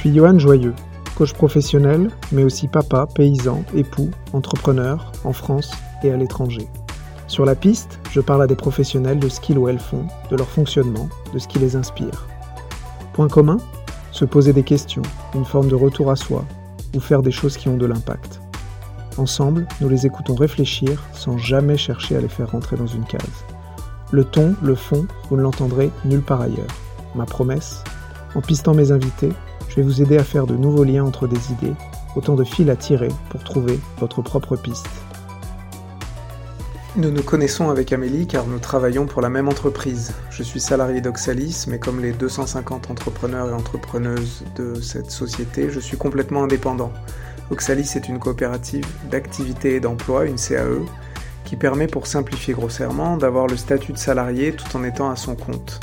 suis Johan Joyeux, coach professionnel, mais aussi papa, paysan, époux, entrepreneur en France et à l'étranger. Sur la piste, je parle à des professionnels de ce qu'ils ou elles font, de leur fonctionnement, de ce qui les inspire. Point commun? Se poser des questions, une forme de retour à soi, ou faire des choses qui ont de l'impact. Ensemble, nous les écoutons réfléchir sans jamais chercher à les faire rentrer dans une case. Le ton, le fond, vous ne l'entendrez nulle part ailleurs. Ma promesse? En pistant mes invités, je vais vous aider à faire de nouveaux liens entre des idées, autant de fils à tirer pour trouver votre propre piste. Nous nous connaissons avec Amélie car nous travaillons pour la même entreprise. Je suis salarié d'Oxalis, mais comme les 250 entrepreneurs et entrepreneuses de cette société, je suis complètement indépendant. Oxalis est une coopérative d'activité et d'emploi, une CAE, qui permet pour simplifier grossièrement d'avoir le statut de salarié tout en étant à son compte,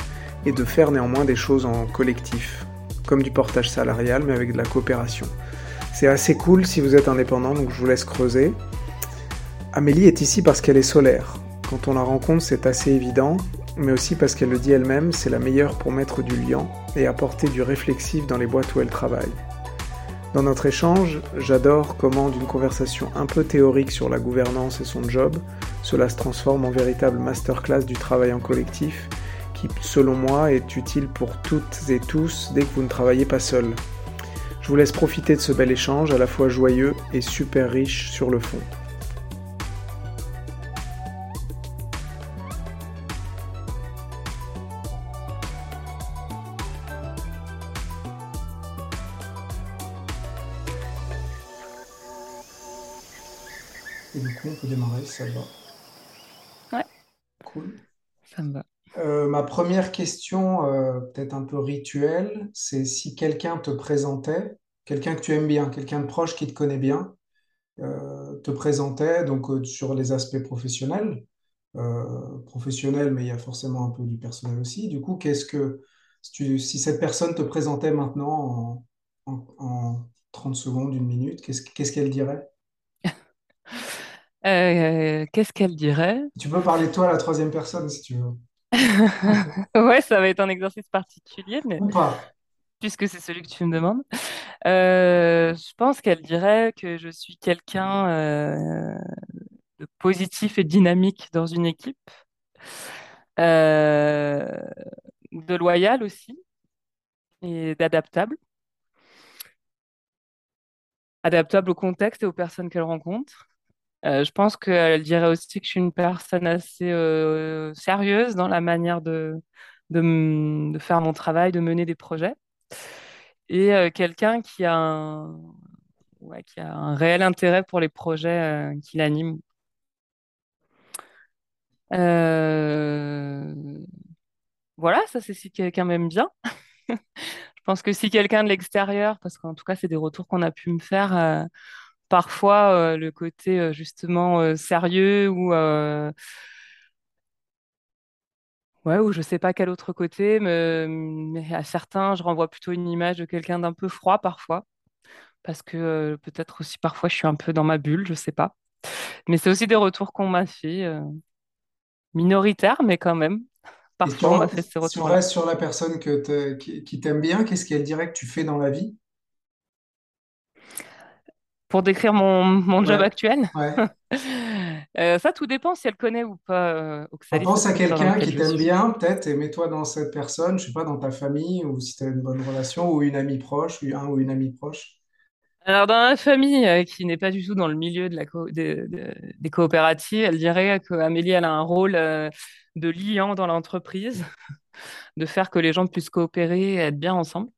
et de faire néanmoins des choses en collectif, comme du portage salarial mais avec de la coopération. C'est assez cool si vous êtes indépendant, donc je vous laisse creuser. Amélie est ici parce qu'elle est solaire. Quand on la rencontre, c'est assez évident, mais aussi parce qu'elle le dit elle-même, c'est la meilleure pour mettre du liant et apporter du réflexif dans les boîtes où elle travaille. Dans notre échange, j'adore comment d'une conversation un peu théorique sur la gouvernance et son job, cela se transforme en véritable masterclass du travail en collectif, qui, selon moi, est utile pour toutes et tous dès que vous ne travaillez pas seul. Je vous laisse profiter de ce bel échange à la fois joyeux et super riche sur le fond. Et du coup, on peut démarrer, ça va? Ouais, Cool. ça me va. Euh, ma première question, euh, peut-être un peu rituelle, c'est si quelqu'un te présentait, quelqu'un que tu aimes bien, quelqu'un de proche qui te connaît bien, euh, te présentait donc sur les aspects professionnels, professionnels, mais il y a forcément un peu du personnel aussi. Du coup, qu'est-ce que si, tu- si cette personne te présentait maintenant en, en, en 30 secondes, une minute, qu'est-ce qu'elle dirait? Qu'est-ce qu'elle dirait? Tu peux parler de toi à la troisième personne si tu veux. Ouais, ça va être un exercice particulier, mais puisque c'est celui que tu me demandes, Euh, je pense qu'elle dirait que je suis quelqu'un euh, de positif et dynamique dans une équipe, euh, de loyal aussi et d'adaptable, adaptable au contexte et aux personnes qu'elle rencontre. Euh, je pense qu'elle dirait aussi que je suis une personne assez euh, sérieuse dans la manière de, de, faire mon travail, de mener des projets. Et euh, quelqu'un qui a qui a un réel intérêt pour les projets qui l'animent. Voilà, ça c'est si quelqu'un m'aime bien. Je pense que si quelqu'un de l'extérieur, parce qu'en tout cas c'est des retours qu'on a pu me faire, parfois euh, le côté euh, justement euh, sérieux ou Ouais, ou je sais pas quel autre côté, mais, mais à certains, je renvoie plutôt une image de quelqu'un d'un peu froid parfois, parce que euh, peut-être aussi parfois je suis un peu dans ma bulle, je sais pas. Mais c'est aussi des retours qu'on m'a fait, euh, minoritaires, mais quand même. Parfois, on m'a fait ces si on reste sur la personne que qui t'aime bien, qu'est-ce qu'elle dirait que tu fais dans la vie? Pour décrire mon, mon job Ouais, actuel, ouais. euh, ça tout dépend si elle connaît ou pas euh, On Oxalis, le pense à quelqu'un qui t'aime bien, peut-être, et mets-toi dans cette personne, je sais pas, dans ta famille, ou si tu as une bonne relation, ou une amie proche, ou un ou une amie proche. Alors, dans ma famille, euh, qui n'est pas du tout dans le milieu de la co- de- de- des coopératives, elle dirait qu'Amélie, elle a un rôle de liant dans l'entreprise, de faire que les gens puissent coopérer et être bien ensemble.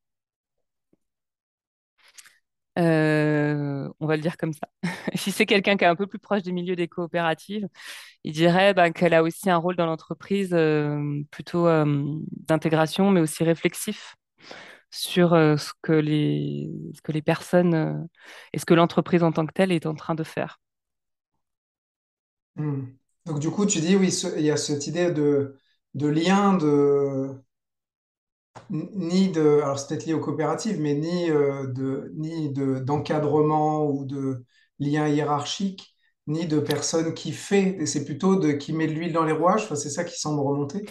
Euh, on va le dire comme ça. Si c'est quelqu'un qui est un peu plus proche du milieu des coopératives, il dirait ben, qu'elle a aussi un rôle dans l'entreprise euh, plutôt euh, d'intégration, mais aussi réflexif sur ce que les, ce que les personnes et ce que l'entreprise en tant que telle est en train de faire. Hmm. Donc du coup, tu dis, oui, il y a cette idée de, de lien, de, ni de, alors c'est peut-être lié aux coopératives, mais ni euh, de, ni de, d'encadrement ou de lien hiérarchique, ni de personne qui fait, c'est plutôt de qui met de l'huile dans les rouages, c'est ça qui semble remonter.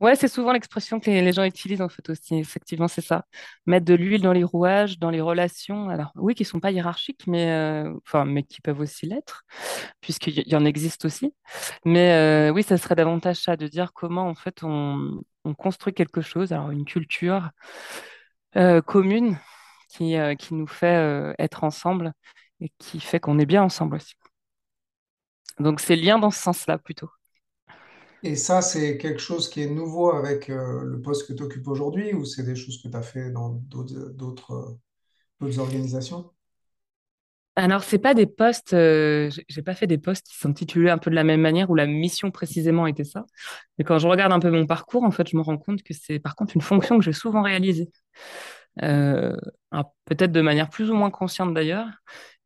Ouais, c'est souvent l'expression que les, gens utilisent en fait aussi. Effectivement, c'est ça. Mettre de l'huile dans les rouages, dans les relations. Alors oui, qui sont pas hiérarchiques, mais euh, enfin, mais qui peuvent aussi l'être, puisqu'il y en existe aussi. Mais euh, oui, ça serait davantage ça, de dire comment en fait on, on construit quelque chose, alors une culture euh, commune qui, qui nous fait être ensemble et qui fait qu'on est bien ensemble aussi. Donc c'est lien dans ce sens-là plutôt. Et ça, c'est quelque chose qui est nouveau avec euh, le poste que tu occupes aujourd'hui ou c'est des choses que tu as fait dans euh, d'autres organisations? Alors, c'est pas des postes, euh, j'ai pas fait des postes qui s'intitulaient un peu de la même manière où la mission précisément était ça. Mais quand je regarde un peu mon parcours, en fait, je me rends compte que c'est par contre une fonction que j'ai souvent réalisée. Euh, peut-être de manière plus ou moins consciente d'ailleurs,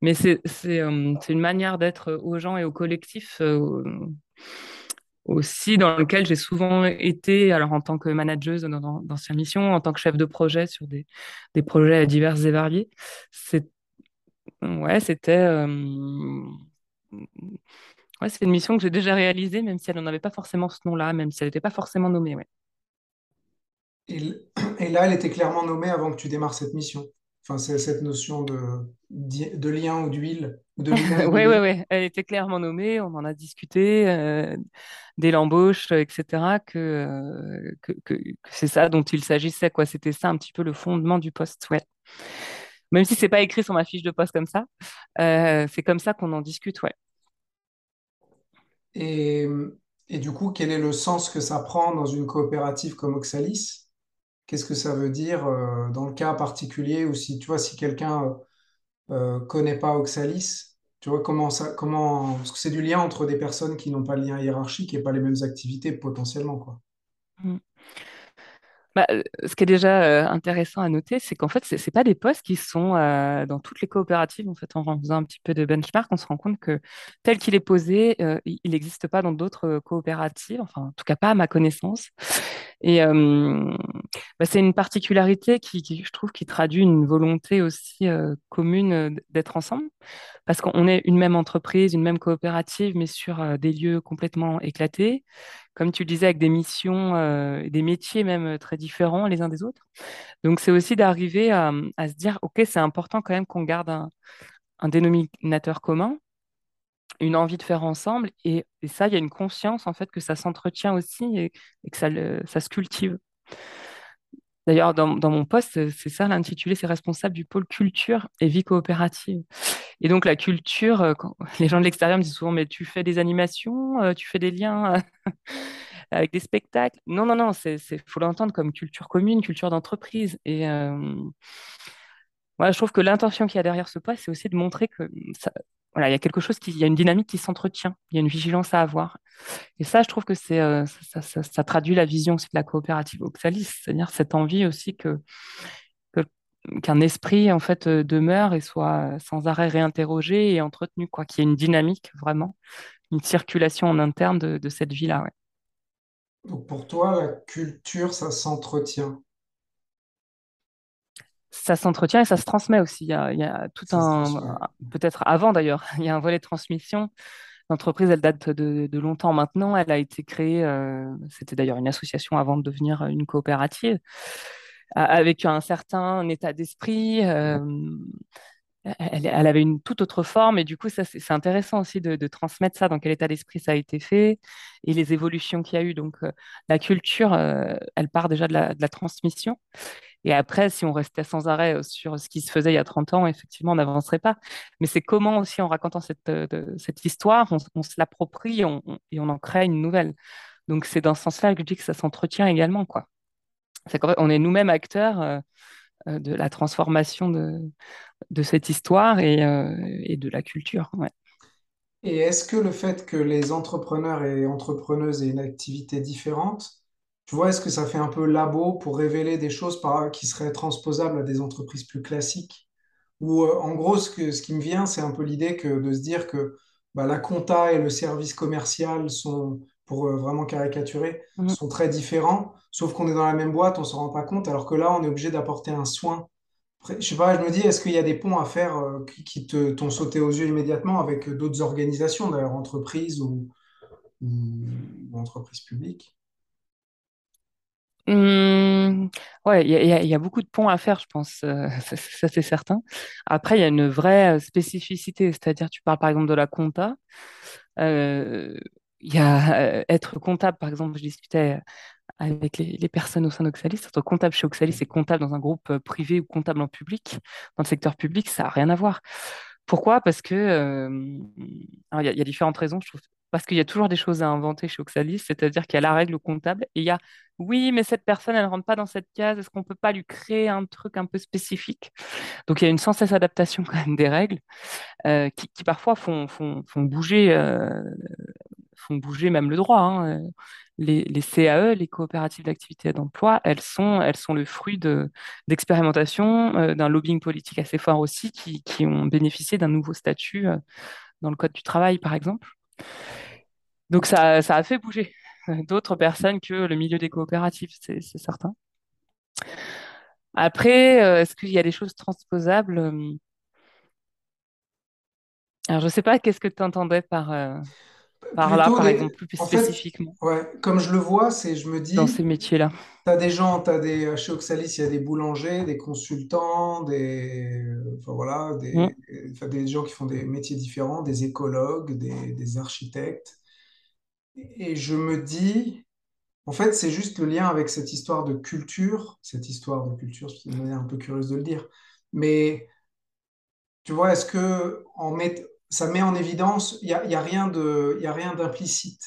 mais c'est euh, une manière d'être aux gens et au collectif aussi dans lequel j'ai souvent été, alors en tant que manageuse dans, ces missions, en tant que chef de projet sur des, des projets divers et variés. C'est Ouais, c'était euh, ouais, c'est une mission que j'ai déjà réalisée, même si elle n'en avait pas forcément ce nom-là, même si elle n'était pas forcément nommée. Ouais, et là, elle était clairement nommée avant que tu démarres cette mission. Enfin, c'est cette notion de, lien ou d'huile, ou de lien et ouais, ouais, d'huile. ouais. Elle était clairement nommée, on en a discuté euh, dès l'embauche, etc., que, euh, que, que, que c'est ça dont il s'agissait, quoi. C'était ça un petit peu le fondement du poste, ouais. Même si c'est pas écrit sur ma fiche de poste comme ça, euh, c'est comme ça qu'on en discute, ouais. Et, et du coup, quel est le sens que ça prend dans une coopérative comme Oxalis? Qu'est-ce que ça veut dire euh, dans le cas particulier ou si tu vois si quelqu'un euh, connaît pas Oxalis, tu vois comment ça comment parce que c'est du lien entre des personnes qui n'ont pas de lien hiérarchique et pas les mêmes activités potentiellement quoi. Mm. Bah, euh, ce qui est déjà euh, intéressant à noter, c'est qu'en fait, c'est c'est pas des postes qui sont euh, dans toutes les coopératives. En fait, en faisant un petit peu de benchmark, on se rend compte que tel qu'il est posé, il n'existe pas dans d'autres coopératives, enfin, en tout cas pas à ma connaissance. Et bah, c'est une particularité qui, qui, je trouve, qui traduit une volonté aussi commune d'être ensemble, parce qu'on est une même entreprise, une même coopérative, mais sur des lieux complètement éclatés comme tu le disais, avec des missions, euh, des métiers même euh, très différents les uns des autres. Donc, c'est aussi d'arriver à, se dire, OK, c'est important quand même qu'on garde un, dénominateur commun, une envie de faire ensemble. Et, ça, il y a une conscience, en fait, que ça s'entretient aussi et, que ça se cultive. D'ailleurs, dans, mon poste, c'est ça l'intitulé, c'est responsable du pôle culture et vie coopérative. Et donc, la culture, euh, les gens de l'extérieur me disent souvent, mais tu fais des animations, euh, tu fais des liens euh, avec des spectacles? Non, non, non, c'est, faut l'entendre comme culture commune, culture d'entreprise. Et euh, je trouve que l'intention qu'il y a derrière ce poste, c'est aussi de montrer que il y a quelque chose il y a une dynamique qui s'entretient, il y a une vigilance à avoir. Et ça, je trouve que c'est, euh, ça, ça, ça traduit la vision aussi de la coopérative Oxalis, c'est-à-dire cette envie aussi que, qu'un esprit en fait euh, demeure et soit sans arrêt réinterrogé et entretenu, quoi, qu'il y ait une dynamique vraiment, une circulation en interne de, de cette vie-là. ouais. Donc pour toi la culture ça s'entretient, Ça s'entretient et ça se transmet aussi. Il y a, il y a tout ça un, peut-être avant d'ailleurs, il y a un volet de transmission. L'entreprise, elle date de, de longtemps maintenant. Elle a été créée, euh, c'était d'ailleurs une association avant de devenir une coopérative, avec un certain état d'esprit. euh, elle, avait une toute autre forme et du coup, c'est intéressant aussi de, transmettre ça, dans quel état d'esprit ça a été fait et les évolutions qu'il y a eu. Donc, euh, la culture, euh, elle part déjà de la, transmission. Et après, si on restait sans arrêt euh, sur ce qui se faisait il y a 30 ans, effectivement, on n'avancerait pas. Mais c'est comment aussi, en racontant cette, histoire, on, se l'approprie et on en crée une nouvelle. Donc, c'est dans ce sens-là que je dis que ça s'entretient également, quoi. C'est on est nous-mêmes acteurs de la transformation de, cette histoire et, euh, et de la culture. Et est-ce que le fait que les entrepreneurs et entrepreneuses aient une activité différente, tu vois, est-ce que ça fait un peu labo pour révéler des choses par- qui seraient transposables à des entreprises plus classiques? Ou euh, en gros, ce qui me vient, c'est un peu l'idée de se dire que bah, la compta et le service commercial sont, pour euh, vraiment caricaturer, Mhm. sont très différents, sauf qu'on est dans la même boîte, on s'en rend pas compte, alors que là, on est obligé d'apporter un soin. Je sais pas, je me dis, est-ce qu'il y a des ponts à faire euh, qui, te, t'ont sauté aux yeux immédiatement avec d'autres organisations, d'ailleurs, entreprises ou, ou- ou entreprises publiques? Hum, ouais, il y a, y y beaucoup de ponts à faire, je pense, euh, ça, ça, c'est certain. Après, il y a une vraie euh, spécificité, c'est-à-dire, tu parles par exemple de la compta. euh, il y a euh, être comptable, par exemple, je discutais avec les, les personnes au sein d'Oxalis, entre comptable chez Oxalis et comptable dans un groupe euh, privé ou comptable en public, dans le secteur public, ça n'a rien à voir. Pourquoi? Parce que, euh, il y a, il y a différentes raisons, je trouve. Parce qu'il y a toujours des choses à inventer chez Oxalis, c'est-à-dire qu'il y a la règle comptable et il y a, oui, mais cette personne, elle ne rentre pas dans cette case, est-ce qu'on ne peut pas lui créer un truc un peu spécifique? Donc il y a une sans cesse adaptation quand même des règles euh, qui, qui parfois font, font, font bouger, euh, font bouger même le droit. hein. Euh, Les, CAE, les coopératives d'activité et d'emploi, elles sont, elles sont le fruit de, d'expérimentation, euh, d'un lobbying politique assez fort aussi, qui, ont bénéficié d'un nouveau statut euh, dans le Code du travail, par exemple. Donc ça, ça a fait bouger d'autres personnes que le milieu des coopératives, c'est certain. Après, est-ce qu'il y a des choses transposables? Alors, je ne sais pas qu'est-ce que tu entendais par, par là, par des... exemple, plus En fait, spécifiquement ouais, comme je le vois, c'est, je me dans dis, ces métiers-là. tu as des gens, t'as des, chez Oxalis, il y a des boulangers, des consultants, des, enfin, voilà, des, enfin, des gens qui font des métiers différents, des écologues, des, des architectes. Et je me dis, en fait, c'est juste le lien avec cette histoire de culture, cette histoire de culture, c'est une manière un peu curieuse de le dire, mais tu vois, est-ce que en met- ça met en évidence, il n'y a, y a rien d'implicite.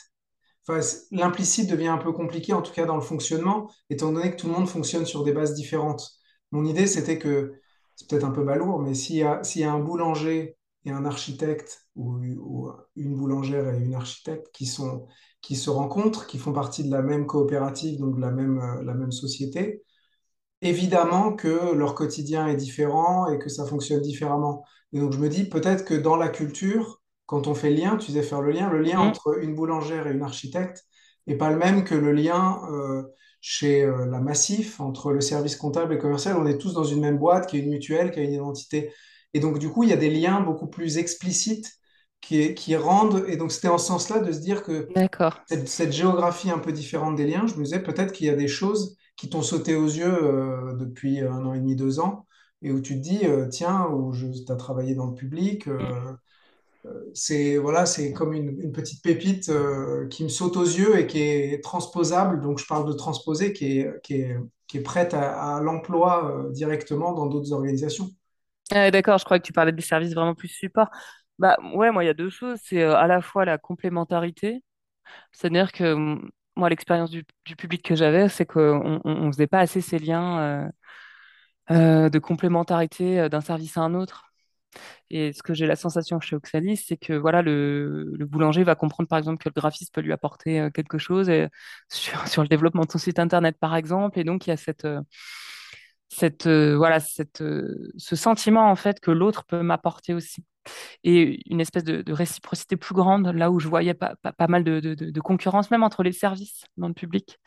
Enfin, l'implicite devient un peu compliqué, en tout cas dans le fonctionnement, étant donné que tout le monde fonctionne sur des bases différentes. Mon idée, c'était que, c'est peut-être un peu balourd, mais s'il y a, un boulanger et un architecte, ou, une boulangère et une architecte qui sont, qui se rencontrent, qui font partie de la même coopérative, donc de la même, la même société, évidemment que leur quotidien est différent et que ça fonctionne différemment. Et donc je me dis peut-être que dans la culture, quand on fait le lien, tu disais faire le lien, le lien Mm. entre une boulangère et une architecte n'est pas le même que le lien euh, chez euh, la Massif, entre le service comptable et commercial. On est tous dans une même boîte qui est une mutuelle, qui a une identité. Et donc du coup, il y a des liens beaucoup plus explicites qui, qui rendent... Et donc c'était en ce sens-là de se dire que cette, cette géographie un peu différente des liens, je me disais peut-être qu'il y a des choses qui t'ont sauté aux yeux euh, depuis un an et demi, deux ans, et où tu te dis, euh, tiens, où tu as travaillé dans le public, Mm. euh, c'est voilà, c'est comme une, une petite pépite euh, qui me saute aux yeux et qui est transposable, donc je parle de transposer, qui est, qui est, qui est prête à, à l'emploi euh, directement dans d'autres organisations. Ah, d'accord, je crois que tu parlais des services vraiment plus support. Bah ouais, moi il y a deux choses. C'est euh, à la fois la complémentarité, c'est-à-dire que moi l'expérience du, du public que j'avais, c'est qu'on on, on faisait pas assez ces liens euh, euh, de complémentarité euh, d'un service à un autre. Et ce que j'ai la sensation chez Oxalis, c'est que voilà, le, boulanger va comprendre par exemple que le graphiste peut lui apporter euh, quelque chose sur, sur le développement de son site internet par exemple. Et donc il y a cette, cette, voilà, cette, ce sentiment en fait que l'autre peut m'apporter aussi. Et une espèce de, réciprocité plus grande, là où je voyais pas, pas, mal de, de, concurrence, même entre les services dans le public,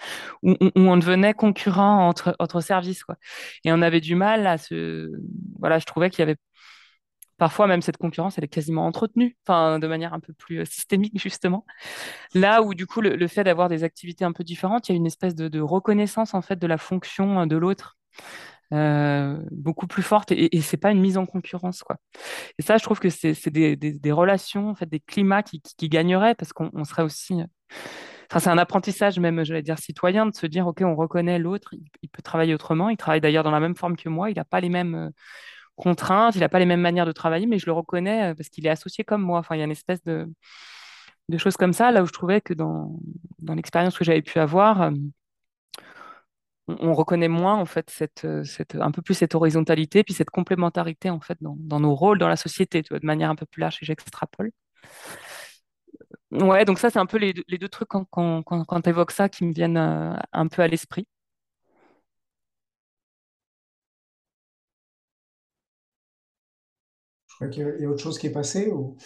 où, on devenait concurrent entre, entre services, quoi. Et on avait du mal à se... Voilà, je trouvais qu'il y avait Parfois, même cette concurrence, elle est quasiment entretenue, enfin, de manière un peu plus euh, systémique, justement. Là où, du coup, le, le fait d'avoir des activités un peu différentes, il y a une espèce de, de reconnaissance, en fait, de la fonction euh, de l'autre, euh, beaucoup plus forte, et, et c'est pas une mise en concurrence, quoi. Et ça, je trouve que c'est des, des, des relations, en fait, des climats qui, qui, gagneraient, parce qu'on on serait aussi... Enfin, c'est un apprentissage même, j'allais dire, citoyen, de se dire, OK, on reconnaît l'autre, il, peut travailler autrement, il travaille d'ailleurs dans la même forme que moi, il n'a pas les mêmes... euh, contraintes, il n'a pas les mêmes manières de travailler, mais je le reconnais euh, parce qu'il est associé comme moi. Enfin, il y a une espèce de, de choses comme ça, là où je trouvais que dans, dans l'expérience que j'avais pu avoir, on, on reconnaît moins en fait cette, euh, cette, un peu plus cette horizontalité, puis cette complémentarité en fait dans, dans nos rôles dans la société, tu vois, de manière un peu plus large et j'extrapole. Ouais, donc ça, c'est un peu les, deux- les deux trucs quand, quand, quand, quand tu évoques ça qui me viennent euh, un peu à l'esprit. Je crois qu'il y a autre chose qui est passé, ou?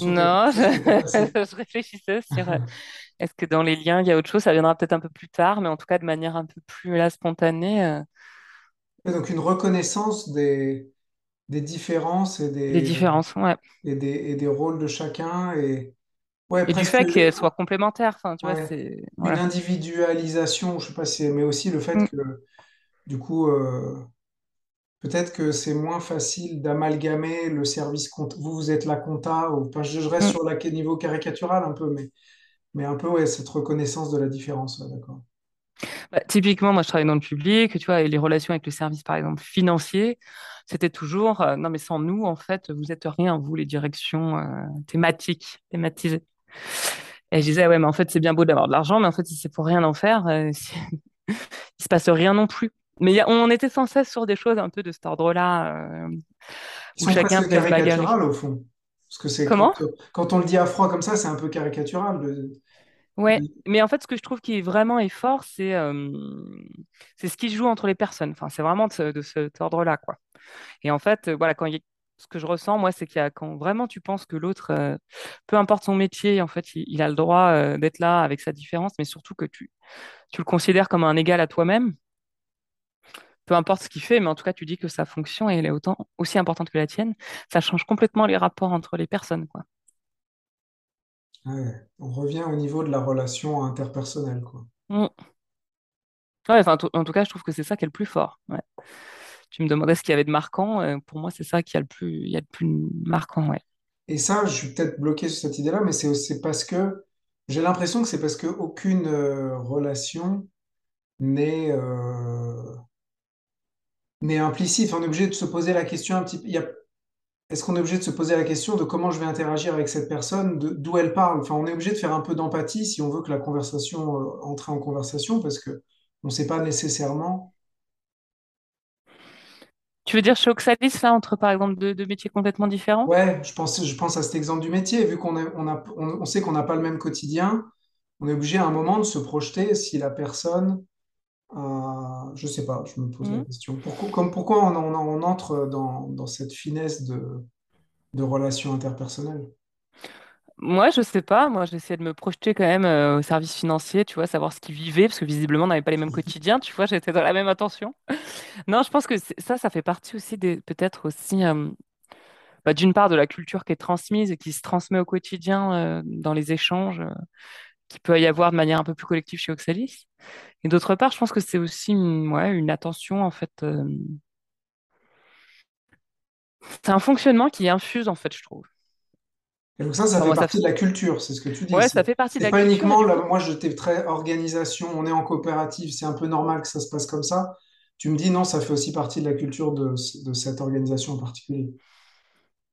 Non, je, je réfléchissais sur euh, est-ce que dans les liens, il y a autre chose, ça viendra peut-être un peu plus tard, mais en tout cas de manière un peu plus là, spontanée. euh, Et donc une reconnaissance des, des différences et Des des, différences, ouais. et des, et des rôles de chacun. Et, Ouais, Et du fait qu'elles soient complémentaires. Enfin, tu vois, c'est une individualisation, je sais pas si, mais aussi le fait Mm, que du coup, euh, peut-être que c'est moins facile d'amalgamer le service compta. Vous, vous êtes la compta, ou, enfin, je je reste mm. sur le niveau caricatural un peu, mais, mais un peu, ouais, cette reconnaissance de la différence, ouais, d'accord. Bah, typiquement, moi, je travaille dans le public, tu vois, et les relations avec le service, par exemple, financier, c'était toujours, euh, non, mais sans nous, en fait, vous êtes rien, vous, les directions euh, thématiques, thématisées. Et je disais, ouais, mais en fait, c'est bien beau d'avoir de l'argent, mais en fait, si c'est pour rien en faire, euh, il se passe rien non plus. Mais il y a- on était sans cesse sur des choses un peu de cet ordre-là, euh, où chacun bagarrer. caricaturales au fond. Parce que c'est quand, Comment? quand on le dit à froid comme ça, c'est un peu caricatural. de- Ouais, mais en fait, ce que je trouve qui est vraiment est fort, c'est euh, c'est ce qui se joue entre les personnes. Enfin, c'est vraiment de, ce- de cet ordre-là, quoi. Et en fait, euh, voilà, quand il y a- ce que je ressens, moi, c'est qu'il y a quand vraiment tu penses que l'autre, euh, peu importe son métier, en fait, il, il a le droit euh, d'être là avec sa différence, mais surtout que tu, tu le considères comme un égal à toi-même, peu importe ce qu'il fait, mais en tout cas, tu dis que sa fonction, elle est autant aussi importante que la tienne, ça change complètement les rapports entre les personnes, quoi. ouais, on revient au niveau de la relation interpersonnelle, quoi. Mm. Ouais, enfin, en tout cas, je trouve que c'est ça qui est le plus fort. ouais. Tu me demandais ce qu'il y avait de marquant. euh, pour moi, c'est ça qui a le plus, il y a le plus marquant, ouais. Et ça, je suis peut-être bloqué sur cette idée-là, mais c'est parce que j'ai l'impression que c'est parce qu'aucune relation n'est euh, n'est implicite. Enfin, on est obligé de se poser la question un petit peu. Est-ce qu'on est obligé de se poser la question de comment je vais interagir avec cette personne, d'où elle parle? Enfin, on est obligé de faire un peu d'empathie si on veut que la conversation euh, entre en conversation, parce que on ne sait pas nécessairement. Tu veux dire chez Oxalis, là, entre par exemple deux, deux métiers complètement différents? Ouais, je pense, je pense à cet exemple du métier, vu qu'on on a, on, on sait qu'on n'a pas le même quotidien, on est obligé à un moment de se projeter si la personne, euh, je sais pas, je me pose la Mhm. question. Pourquoi, comme pourquoi on, on- on entre dans, dans cette finesse de, de relations interpersonnelles? Moi, je sais pas. Moi, j'essayais de me projeter quand même euh, au service financier, tu vois, savoir ce qu'ils vivaient, parce que visiblement, on n'avait pas les mêmes quotidiens, tu vois, j'étais dans la même attention. Non, je pense que ça, ça fait partie aussi peut-être aussi, euh, bah, d'une part, de la culture qui est transmise et qui se transmet au quotidien euh, dans les échanges qu'il peut y avoir de manière un peu plus collective chez Oxalis. Et d'autre part, je pense que c'est aussi une, ouais, une attention, en fait. euh, c'est un fonctionnement qui infuse, en fait, je trouve. Et donc ça, ça Enfin, fait moi, ça, partie de la culture, c'est ce que tu dis. ouais, ça fait partie de la pas culture. Uniquement, coup, moi j'étais très organisation, on est en coopérative, c'est un peu normal que ça se passe comme ça. Tu me dis non, ça fait aussi partie de la culture de, de cette organisation en particulier.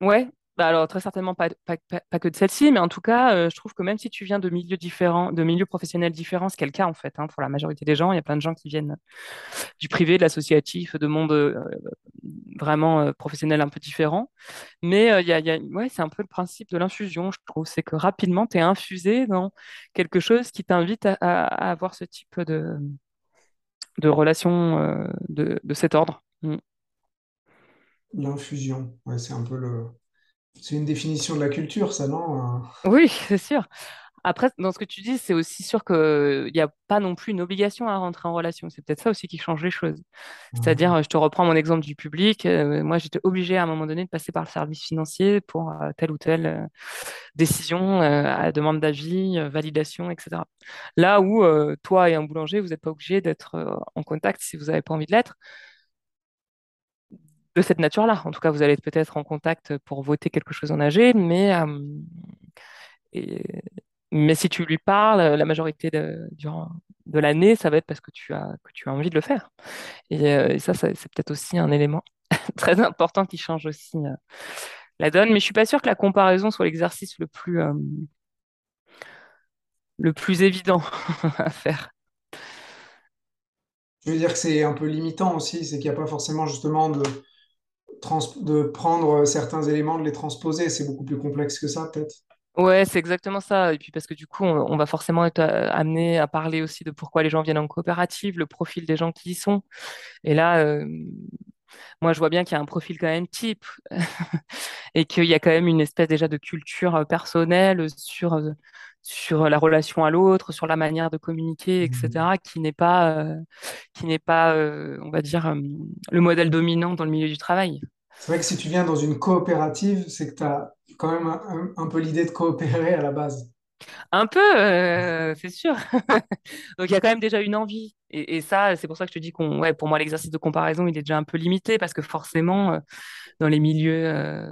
Ouais, bah alors très certainement pas, pas, que de celle-ci, mais en tout cas, euh, je trouve que même si tu viens de milieux différents, de milieux professionnels différents, ce qui est le cas en fait, hein, pour la majorité des gens, il y a plein de gens qui viennent du privé, de l'associatif, de monde euh, vraiment euh, professionnel un peu différent. Mais euh, il y a, ouais, c'est un peu le principe de l'infusion, je trouve, c'est que rapidement, tu es infusé dans quelque chose qui t'invite à, avoir ce type de, de relation de, de cet ordre. Mm. L'infusion, ouais, c'est un peu le, c'est une définition de la culture, ça, non? Euh, Oui, c'est sûr. Après, dans ce que tu dis, c'est aussi sûr qu'il n'y a pas non plus une obligation à rentrer en relation. C'est peut-être ça aussi qui change les choses. C'est-à-dire, euh, euh, je te reprends mon exemple du public. euh, moi, j'étais obligée à un moment donné de passer par le service financier pour euh, telle ou telle euh, décision, euh, à demande d'avis, euh, validation, etc. Là où euh, toi et un boulanger, vous n'êtes pas obligés d'être euh, en contact si vous n'avez pas envie de l'être de cette nature-là. En tout cas, vous allez être peut-être en contact pour voter quelque chose en AG, mais euh, Mais si tu lui parles, la majorité de, durant, l'année, ça va être parce que tu as, tu as envie de le faire. Et, euh, ça, c'est peut-être aussi un élément très important qui change aussi euh, la donne. Mais je suis pas sûre que la comparaison soit l'exercice le plus, euh, le plus évident à faire. je veux dire que c'est un peu limitant aussi, c'est qu'il n'y a pas forcément justement de, de prendre certains éléments, de les transposer, c'est beaucoup plus complexe que ça, peut-être. Ouais, c'est exactement ça. Et puis parce que du coup, on, va forcément être euh, amené à parler aussi de pourquoi les gens viennent en coopérative, le profil des gens qui y sont. Et là, euh, moi, je vois bien qu'il y a un profil quand même type. et qu'il y a quand même une espèce déjà de culture euh, personnelle sur, euh, sur la relation à l'autre, sur la manière de communiquer, etc., qui n'est pas, euh, qui n'est pas, euh, on va dire, euh, le modèle dominant dans le milieu du travail. C'est vrai que si tu viens dans une coopérative, c'est que tu as quand même un, un peu l'idée de coopérer à la base. Un peu, euh, c'est sûr. Donc il y a quand même déjà une envie. Et, et ça, c'est pour ça que je te dis qu'on, ouais, pour moi, l'exercice de comparaison, il est déjà un peu limité parce que forcément, euh, dans les milieux euh,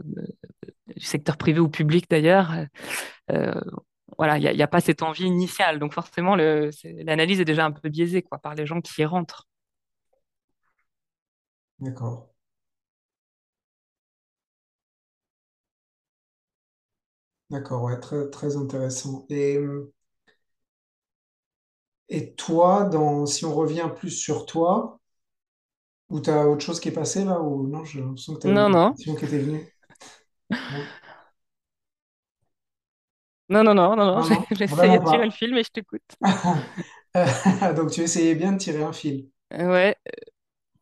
du secteur privé ou public d'ailleurs, euh, voilà, il n'y a, il y a pas cette envie initiale. Donc forcément, l'analyse est déjà un peu biaisée quoi, par les gens qui y rentrent. D'accord. D'accord, ouais, très, très intéressant. Et, et toi, dans, si on revient plus sur toi, ou tu as autre chose qui est passé là, ou non, j'ai l'impression que tu as Non, une non, question qui était venue. Non, non, non, non, non, non. non, non, J'essayais de tirer le pas. film et je t'écoute. Euh, Donc tu essayais bien de tirer un fil. Ouais,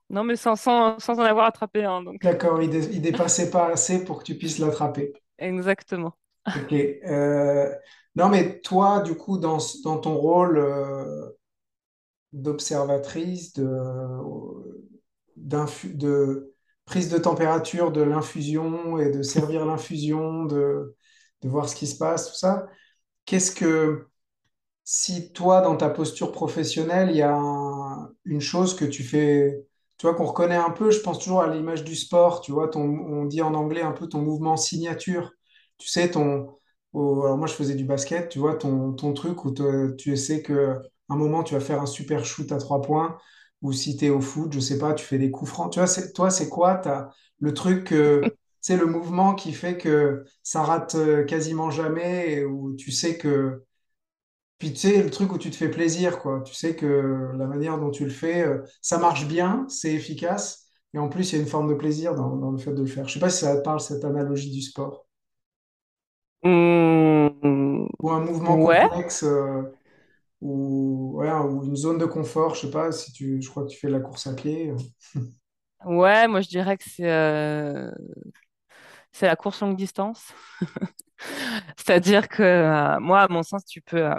non, mais sans, sans, sans en avoir attrapé un, donc D'accord, il, dé- il dépassait pas assez pour que tu puisses l'attraper. exactement. Ok. Euh, non, mais toi, du coup, dans, ton rôle euh, d'observatrice, de, de prise de température de l'infusion et de servir l'infusion, de, de voir ce qui se passe, tout ça, qu'est-ce que, si toi, dans ta posture professionnelle, il y a un- une chose que tu fais, tu vois, qu'on reconnaît un peu, je pense toujours à l'image du sport, tu vois, on dit en anglais un peu ton mouvement signature. Tu sais, ton, alors moi je faisais du basket, tu vois, ton, truc où tu sais que un moment tu vas faire un super shoot à trois points, ou si tu es au foot, je sais pas, tu fais des coups francs. Tu vois, toi, c'est quoi, t'as le truc, euh, c'est le mouvement qui fait que ça rate euh, quasiment jamais, où tu sais que puis tu sais, le truc où tu te fais plaisir, quoi. Tu sais que la manière dont tu le fais, euh, ça marche bien, c'est efficace, et en plus, il y a une forme de plaisir dans, dans le fait de le faire. Je sais pas si ça te parle, cette analogie du sport. Hum, Ou un mouvement ouais, complexe, euh, ou, ouais, ou une zone de confort, je sais pas, si tu, je crois que tu fais de la course à pied. euh. ouais, moi je dirais que c'est euh, c'est la course longue distance. C'est-à-dire que euh, moi, à mon sens, tu peux, euh,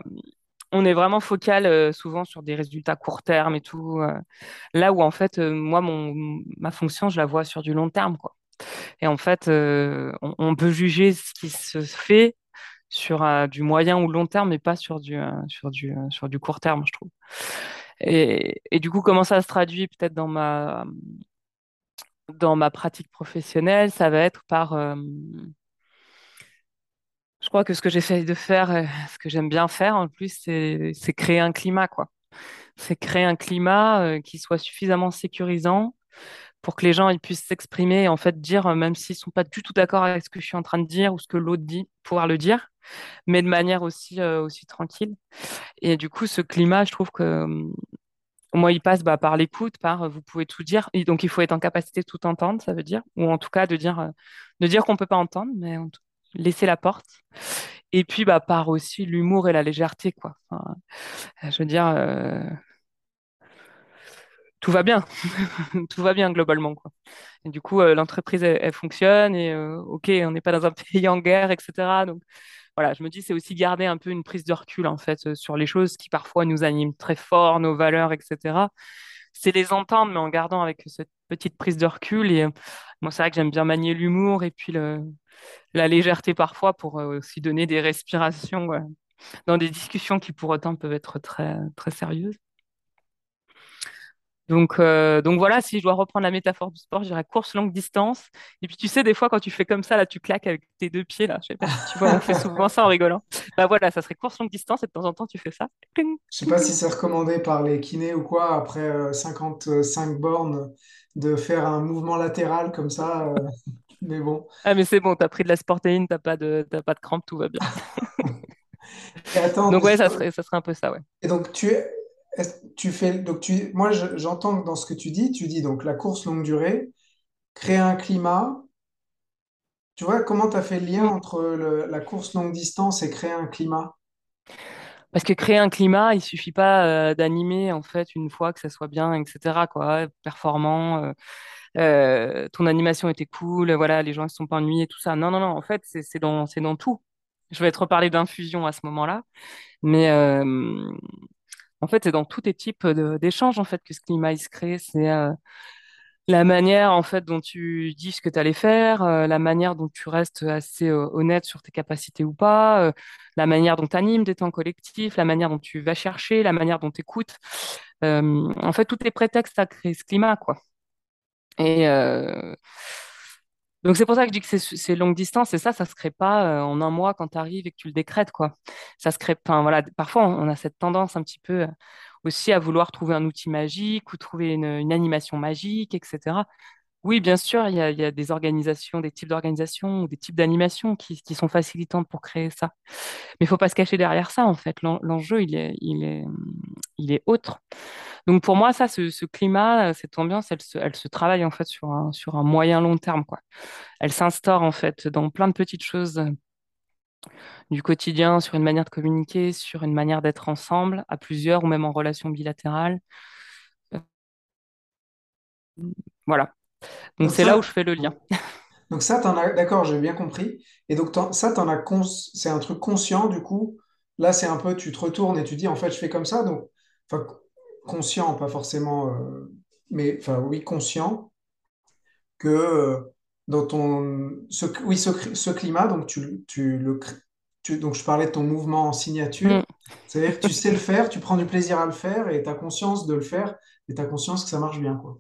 on est vraiment focal euh, souvent sur des résultats court terme et tout. là où en fait, moi, mon, ma fonction, je la vois sur du long terme, quoi. Et en fait, on, peut juger ce qui se fait sur du moyen ou long terme, mais pas sur du, sur du, sur du court terme, je trouve. Et, et du coup, comment ça se traduit peut-être dans ma, dans ma pratique professionnelle, ça va être par, euh, je crois que ce que j'essaie de faire, euh, ce que j'aime bien faire en plus, c'est, créer un climat, quoi. C'est créer un climat euh, qui soit suffisamment sécurisant pour que les gens ils puissent s'exprimer et en fait dire, même s'ils sont pas du tout d'accord avec ce que je suis en train de dire ou ce que l'autre dit, pouvoir le dire, mais de manière aussi, aussi tranquille. Et du coup, ce climat, je trouve que moi, il passe bah, par l'écoute, par euh, vous pouvez tout dire. Et donc, il faut être en capacité de tout entendre, ça veut dire, ou en tout cas de dire, euh, dire qu'on peut pas entendre, mais laisser la porte. Et puis, bah, par aussi l'humour et la légèreté, quoi. Euh, je veux dire, tout va bien, tout va bien globalement, quoi. Du coup, l'entreprise, elle, elle fonctionne et ok, on n'est pas dans un pays en guerre, etc. Donc, voilà, je me dis, c'est aussi garder un peu une prise de recul, en fait, euh, sur les choses qui parfois nous animent très fort, nos valeurs, etc. C'est les entendre, mais en gardant avec cette petite prise de recul. Et euh, moi, c'est vrai que j'aime bien manier l'humour et puis la légèreté parfois pour euh, aussi donner des respirations dans des discussions qui pour autant peuvent être très, très sérieuses. Donc, euh, donc voilà, si je dois reprendre la métaphore du sport, je dirais course longue distance. Et puis tu sais, des fois, quand tu fais comme ça, là, tu claques avec tes deux pieds, là. Je sais pas si tu vois, on fait souvent ça en rigolant. Bah voilà, ça serait course longue distance et de temps en temps, tu fais ça. Je sais pas si c'est recommandé par les kinés ou quoi, après euh, cinq bornes, de faire un mouvement latéral comme ça, euh, mais bon. Ah, mais c'est bon, t'as pris de la sportéine, t'as pas de, t'as pas de crampes, tout va bien. Et attends, Donc ouais, ça serait, ça serait un peu ça, ouais. Et donc, tu, es- tu fais, donc tu, moi, je- j'entends que dans ce que tu dis, tu dis donc la course longue durée, créer un climat. Tu vois, comment tu as fait le lien entre le- la course longue distance et créer un climat? Parce que créer un climat, il suffit pas euh, d'animer en fait une fois que ça soit bien, etc. quoi, performant. euh, euh, ton animation était cool, voilà, les gens ne se sont pas ennuyés, tout ça. Non, non, non, en fait, c'est dans, dans tout. Je vais te reparler d'infusion à ce moment-là, mais en fait, c'est dans tous tes types de- d'échanges en fait que ce climat se crée. C'est euh, la manière en fait dont tu dis ce que tu allais faire, euh, la manière dont tu restes assez euh, honnête sur tes capacités ou pas, euh, la manière dont tu animes des temps collectifs, la manière dont tu vas chercher, la manière dont tu écoutes. en fait, tout est prétexte à créer ce climat, quoi. Et euh, donc c'est pour ça que je dis que c'est longue distance et ça, ça se crée pas euh, en un mois quand tu arrives et que tu le décrètes, quoi. Ça se crée, enfin voilà, parfois on a cette tendance un petit peu euh, aussi à vouloir trouver un outil magique ou trouver une, une animation magique, etc. Oui, bien sûr, il y a, des organisations, des types d'organisations des types d'animations qui, sont facilitantes pour créer ça. Mais il faut pas se cacher derrière ça, en fait. L'en- L'enjeu, il est, autre. Donc pour moi, ça, ce, climat, euh, cette ambiance, elle se, travaille en fait sur un, moyen long terme. Elle s'instaure en fait dans plein de petites choses euh, du quotidien, sur une manière de communiquer, sur une manière d'être ensemble, à plusieurs ou même en relation bilatérale. Euh, Voilà. Donc c'est là où je fais le lien. donc ça, t'en as, d'accord, j'ai bien compris. Et donc ça, t'en as cons- c'est un truc conscient du coup. Là, c'est un peu, tu te retournes et tu dis, en fait, je fais comme ça. Donc, enfin, conscient, pas forcément, euh, mais enfin, oui, conscient que euh, dans ton, ce, oui, ce, climat, donc tu, tu le, cr- tu, donc je parlais de ton mouvement en Mm. signature. C'est-à-dire que tu sais le faire, tu prends du plaisir à le faire et tu as conscience de le faire et tu as conscience que ça marche bien, quoi.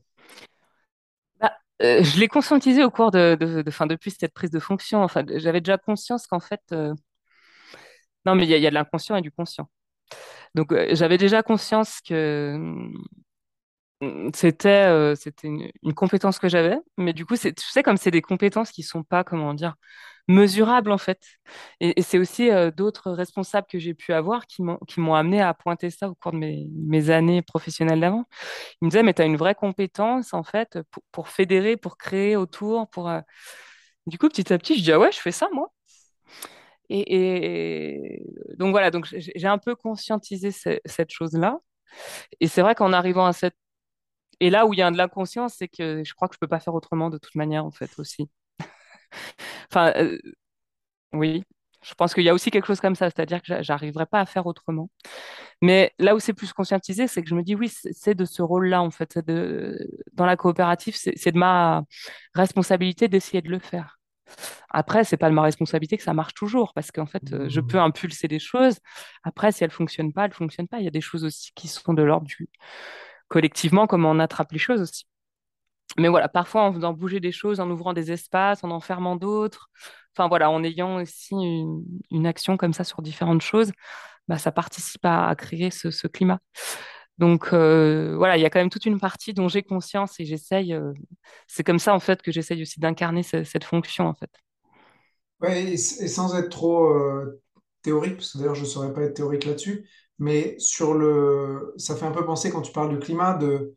Euh, je l'ai conscientisé au cours de, enfin, depuis cette prise de fonction. Enfin, j'avais déjà conscience qu'en fait, euh, non, mais il y a, de l'inconscient et du conscient. Donc, euh, j'avais déjà conscience que c'était euh, c'était une, compétence que j'avais, mais du coup, c'est, tu sais, comme c'est des compétences qui sont pas, comment dire, mesurables en fait. Et, c'est aussi euh, d'autres responsables que j'ai pu avoir qui m'ont m'ont amené à pointer ça au cours de mes, années professionnelles d'avant. Ils me disaient, mais tu as une vraie compétence en fait pour, fédérer, pour créer autour, pour. euh, Du coup, petit à petit, je dis, ah ouais, je fais ça moi. Et, donc voilà, donc j'ai un peu conscientisé ce- cette chose-là. Et c'est vrai qu'en arrivant à cette... Et là où il y a de l'inconscience, c'est que je crois que je peux pas faire autrement de toute manière, en fait, aussi. Enfin, euh, oui, je pense qu'il y a aussi quelque chose comme ça, c'est-à-dire que j'a- j'arriverai pas à faire autrement. Mais là où c'est plus conscientisé, c'est que je me dis, oui, c'est de ce rôle-là, en fait. Dans la coopérative, c'est c'est de ma responsabilité d'essayer de le faire. Après, c'est pas de ma responsabilité que ça marche toujours, parce qu'en fait, euh, je peux impulser des choses. Après, si elles fonctionnent pas, elles fonctionnent pas. Il y a des choses aussi qui sont de l'ordre du collectivement, comment on attrape les choses aussi. Mais voilà, parfois en faisant bouger des choses, en ouvrant des espaces, en en fermant d'autres, enfin voilà, en ayant aussi une, action comme ça sur différentes choses, bah, ça participe à, créer ce, climat. Donc euh, voilà, il y a quand même toute une partie dont j'ai conscience et j'essaye. euh, c'est comme ça en fait que j'essaye aussi d'incarner ce- cette fonction en fait. Et, et sans être trop euh, théorique, parce que d'ailleurs je ne saurais pas être théorique là-dessus, mais sur le, ça fait un peu penser quand tu parles du climat, de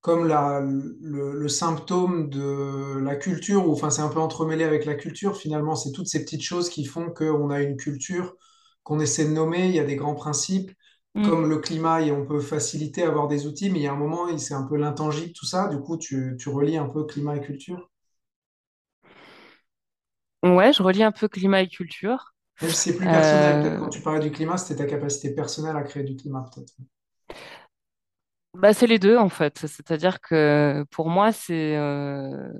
comme la, le, le symptôme de la culture, ou enfin c'est un peu entremêlé avec la culture, finalement c'est toutes ces petites choses qui font qu'on a une culture qu'on essaie de nommer, il y a des grands principes, Mm. comme le climat, et on peut faciliter avoir des outils, mais il y a un moment, c'est un peu l'intangible, tout ça, du coup tu, tu relis un peu climat et culture? Ouais, je relie un peu climat et culture. C'est plus personnel, peut-être quand Euh, tu parlais du climat, c'était ta capacité personnelle à créer du climat, peut-être. bah, c'est les deux en fait. C'est-à-dire que pour moi, c'est euh,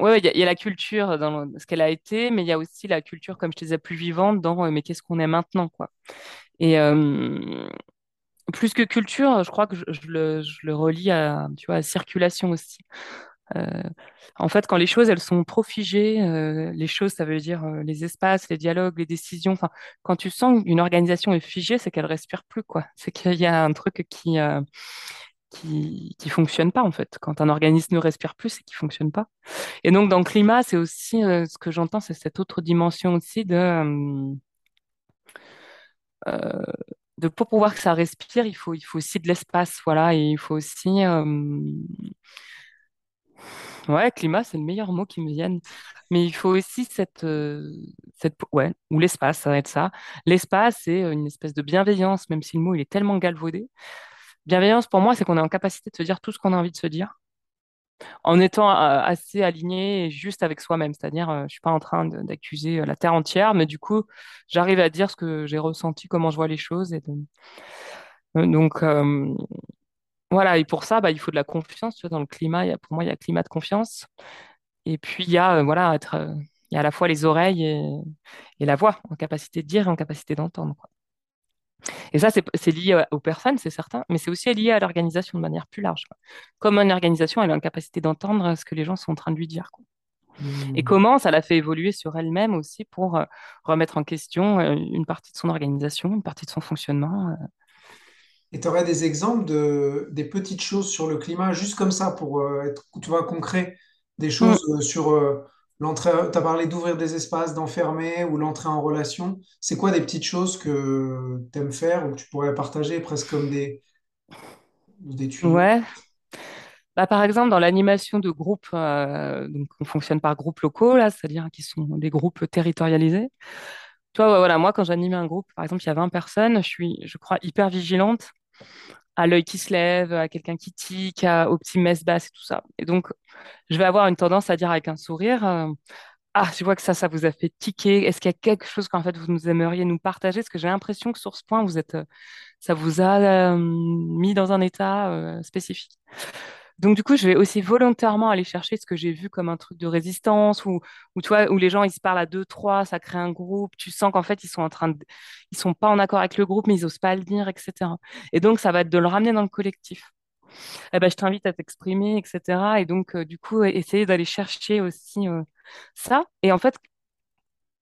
ouais, il y, a il y a la culture dans le- ce qu'elle a été, mais il y a aussi la culture, comme je te disais, plus vivante dans euh, mais qu'est-ce qu'on est maintenant, quoi. Et euh, plus que culture, je crois que je, je le, je le relie à, tu vois, à circulation aussi. Euh, en fait, quand les choses, elles sont trop figées, euh, les choses, ça veut dire euh, les espaces, les dialogues, les décisions. Enfin, quand tu sens qu'une organisation est figée, c'est qu'elle respire plus, quoi. C'est qu'il y a un truc qui, qui, qui fonctionne pas, en fait. Quand un organisme ne respire plus, c'est qu'il fonctionne pas. Et donc, dans le climat, c'est aussi ce que j'entends, c'est cette autre dimension aussi de, de pour pouvoir que ça respire, il faut, il faut aussi de l'espace, voilà, et il faut aussi, ouais, climat, c'est le meilleur mot qui me vienne, mais il faut aussi cette, euh, cette, ouais, ou l'espace, ça va être ça. L'espace, c'est une espèce de bienveillance, même si le mot il est tellement galvaudé. Bienveillance, pour moi, c'est qu'on est en capacité de se dire tout ce qu'on a envie de se dire en étant euh, assez aligné et juste avec soi-même. C'est-à-dire, euh, je suis pas en train d'accuser euh, la terre entière, mais du coup, j'arrive à dire ce que j'ai ressenti, comment je vois les choses. Euh, donc, euh, voilà, et pour ça, bah, il faut de la confiance. Tu vois, dans le climat, il y a, pour moi, il y a climat de confiance. Et puis, il y a, euh, voilà, être, euh, il y a à la fois les oreilles et, et la voix, en capacité de dire et en capacité d'entendre. Et ça, c'est lié à- aux personnes, c'est certain, mais c'est aussi lié à l'organisation de manière plus large. quoi. Comme une organisation, elle a une capacité d'entendre ce que les gens sont en train de lui dire. quoi. Et Hmm. comment ça l'a fait évoluer sur elle-même aussi pour euh, remettre en question euh, une partie de son organisation, une partie de son fonctionnement. Et tu aurais des exemples de des petites choses sur le climat, juste comme ça, pour euh, être, tu vois, concret, des Mm. choses euh, sur euh, l'entrée. Tu as parlé d'ouvrir des espaces, d'enfermer ou l'entrée en relation. C'est quoi des petites choses que tu aimes faire ou que tu pourrais partager presque comme des, des tuyaux? Ouais. Bah, par exemple, dans l'animation de groupes, donc on fonctionne par groupes locaux, là, c'est-à-dire qui sont des groupes territorialisés. Ouais, voilà, moi, quand j'anime un groupe, par exemple, il y a 20 personnes, je suis, je crois, hyper vigilante à l'œil qui se lève, à quelqu'un qui tique, à, aux petits messes et tout ça. Et donc, je vais avoir une tendance à dire avec un sourire, euh, Ah, je vois que ça, ça vous a fait tiquer. Est-ce qu'il y a quelque chose qu'en fait vous nous aimeriez nous partager? Parce que j'ai l'impression que sur ce point, vous êtes, euh, ça vous a euh, mis dans un état spécifique. Donc, du coup, je vais aussi volontairement aller chercher ce que j'ai vu comme un truc de résistance ou, ou où les gens, ils se parlent à deux, trois, ça crée un groupe. Tu sens qu'en fait, ils sont en train de, ils sont pas en accord avec le groupe, mais ils osent pas le dire, etc. Et donc, ça va être de le ramener dans le collectif. Eh ben, je t'invite à t'exprimer, etc. Et donc, euh, du coup, essayer d'aller chercher aussi euh, ça. Et en fait,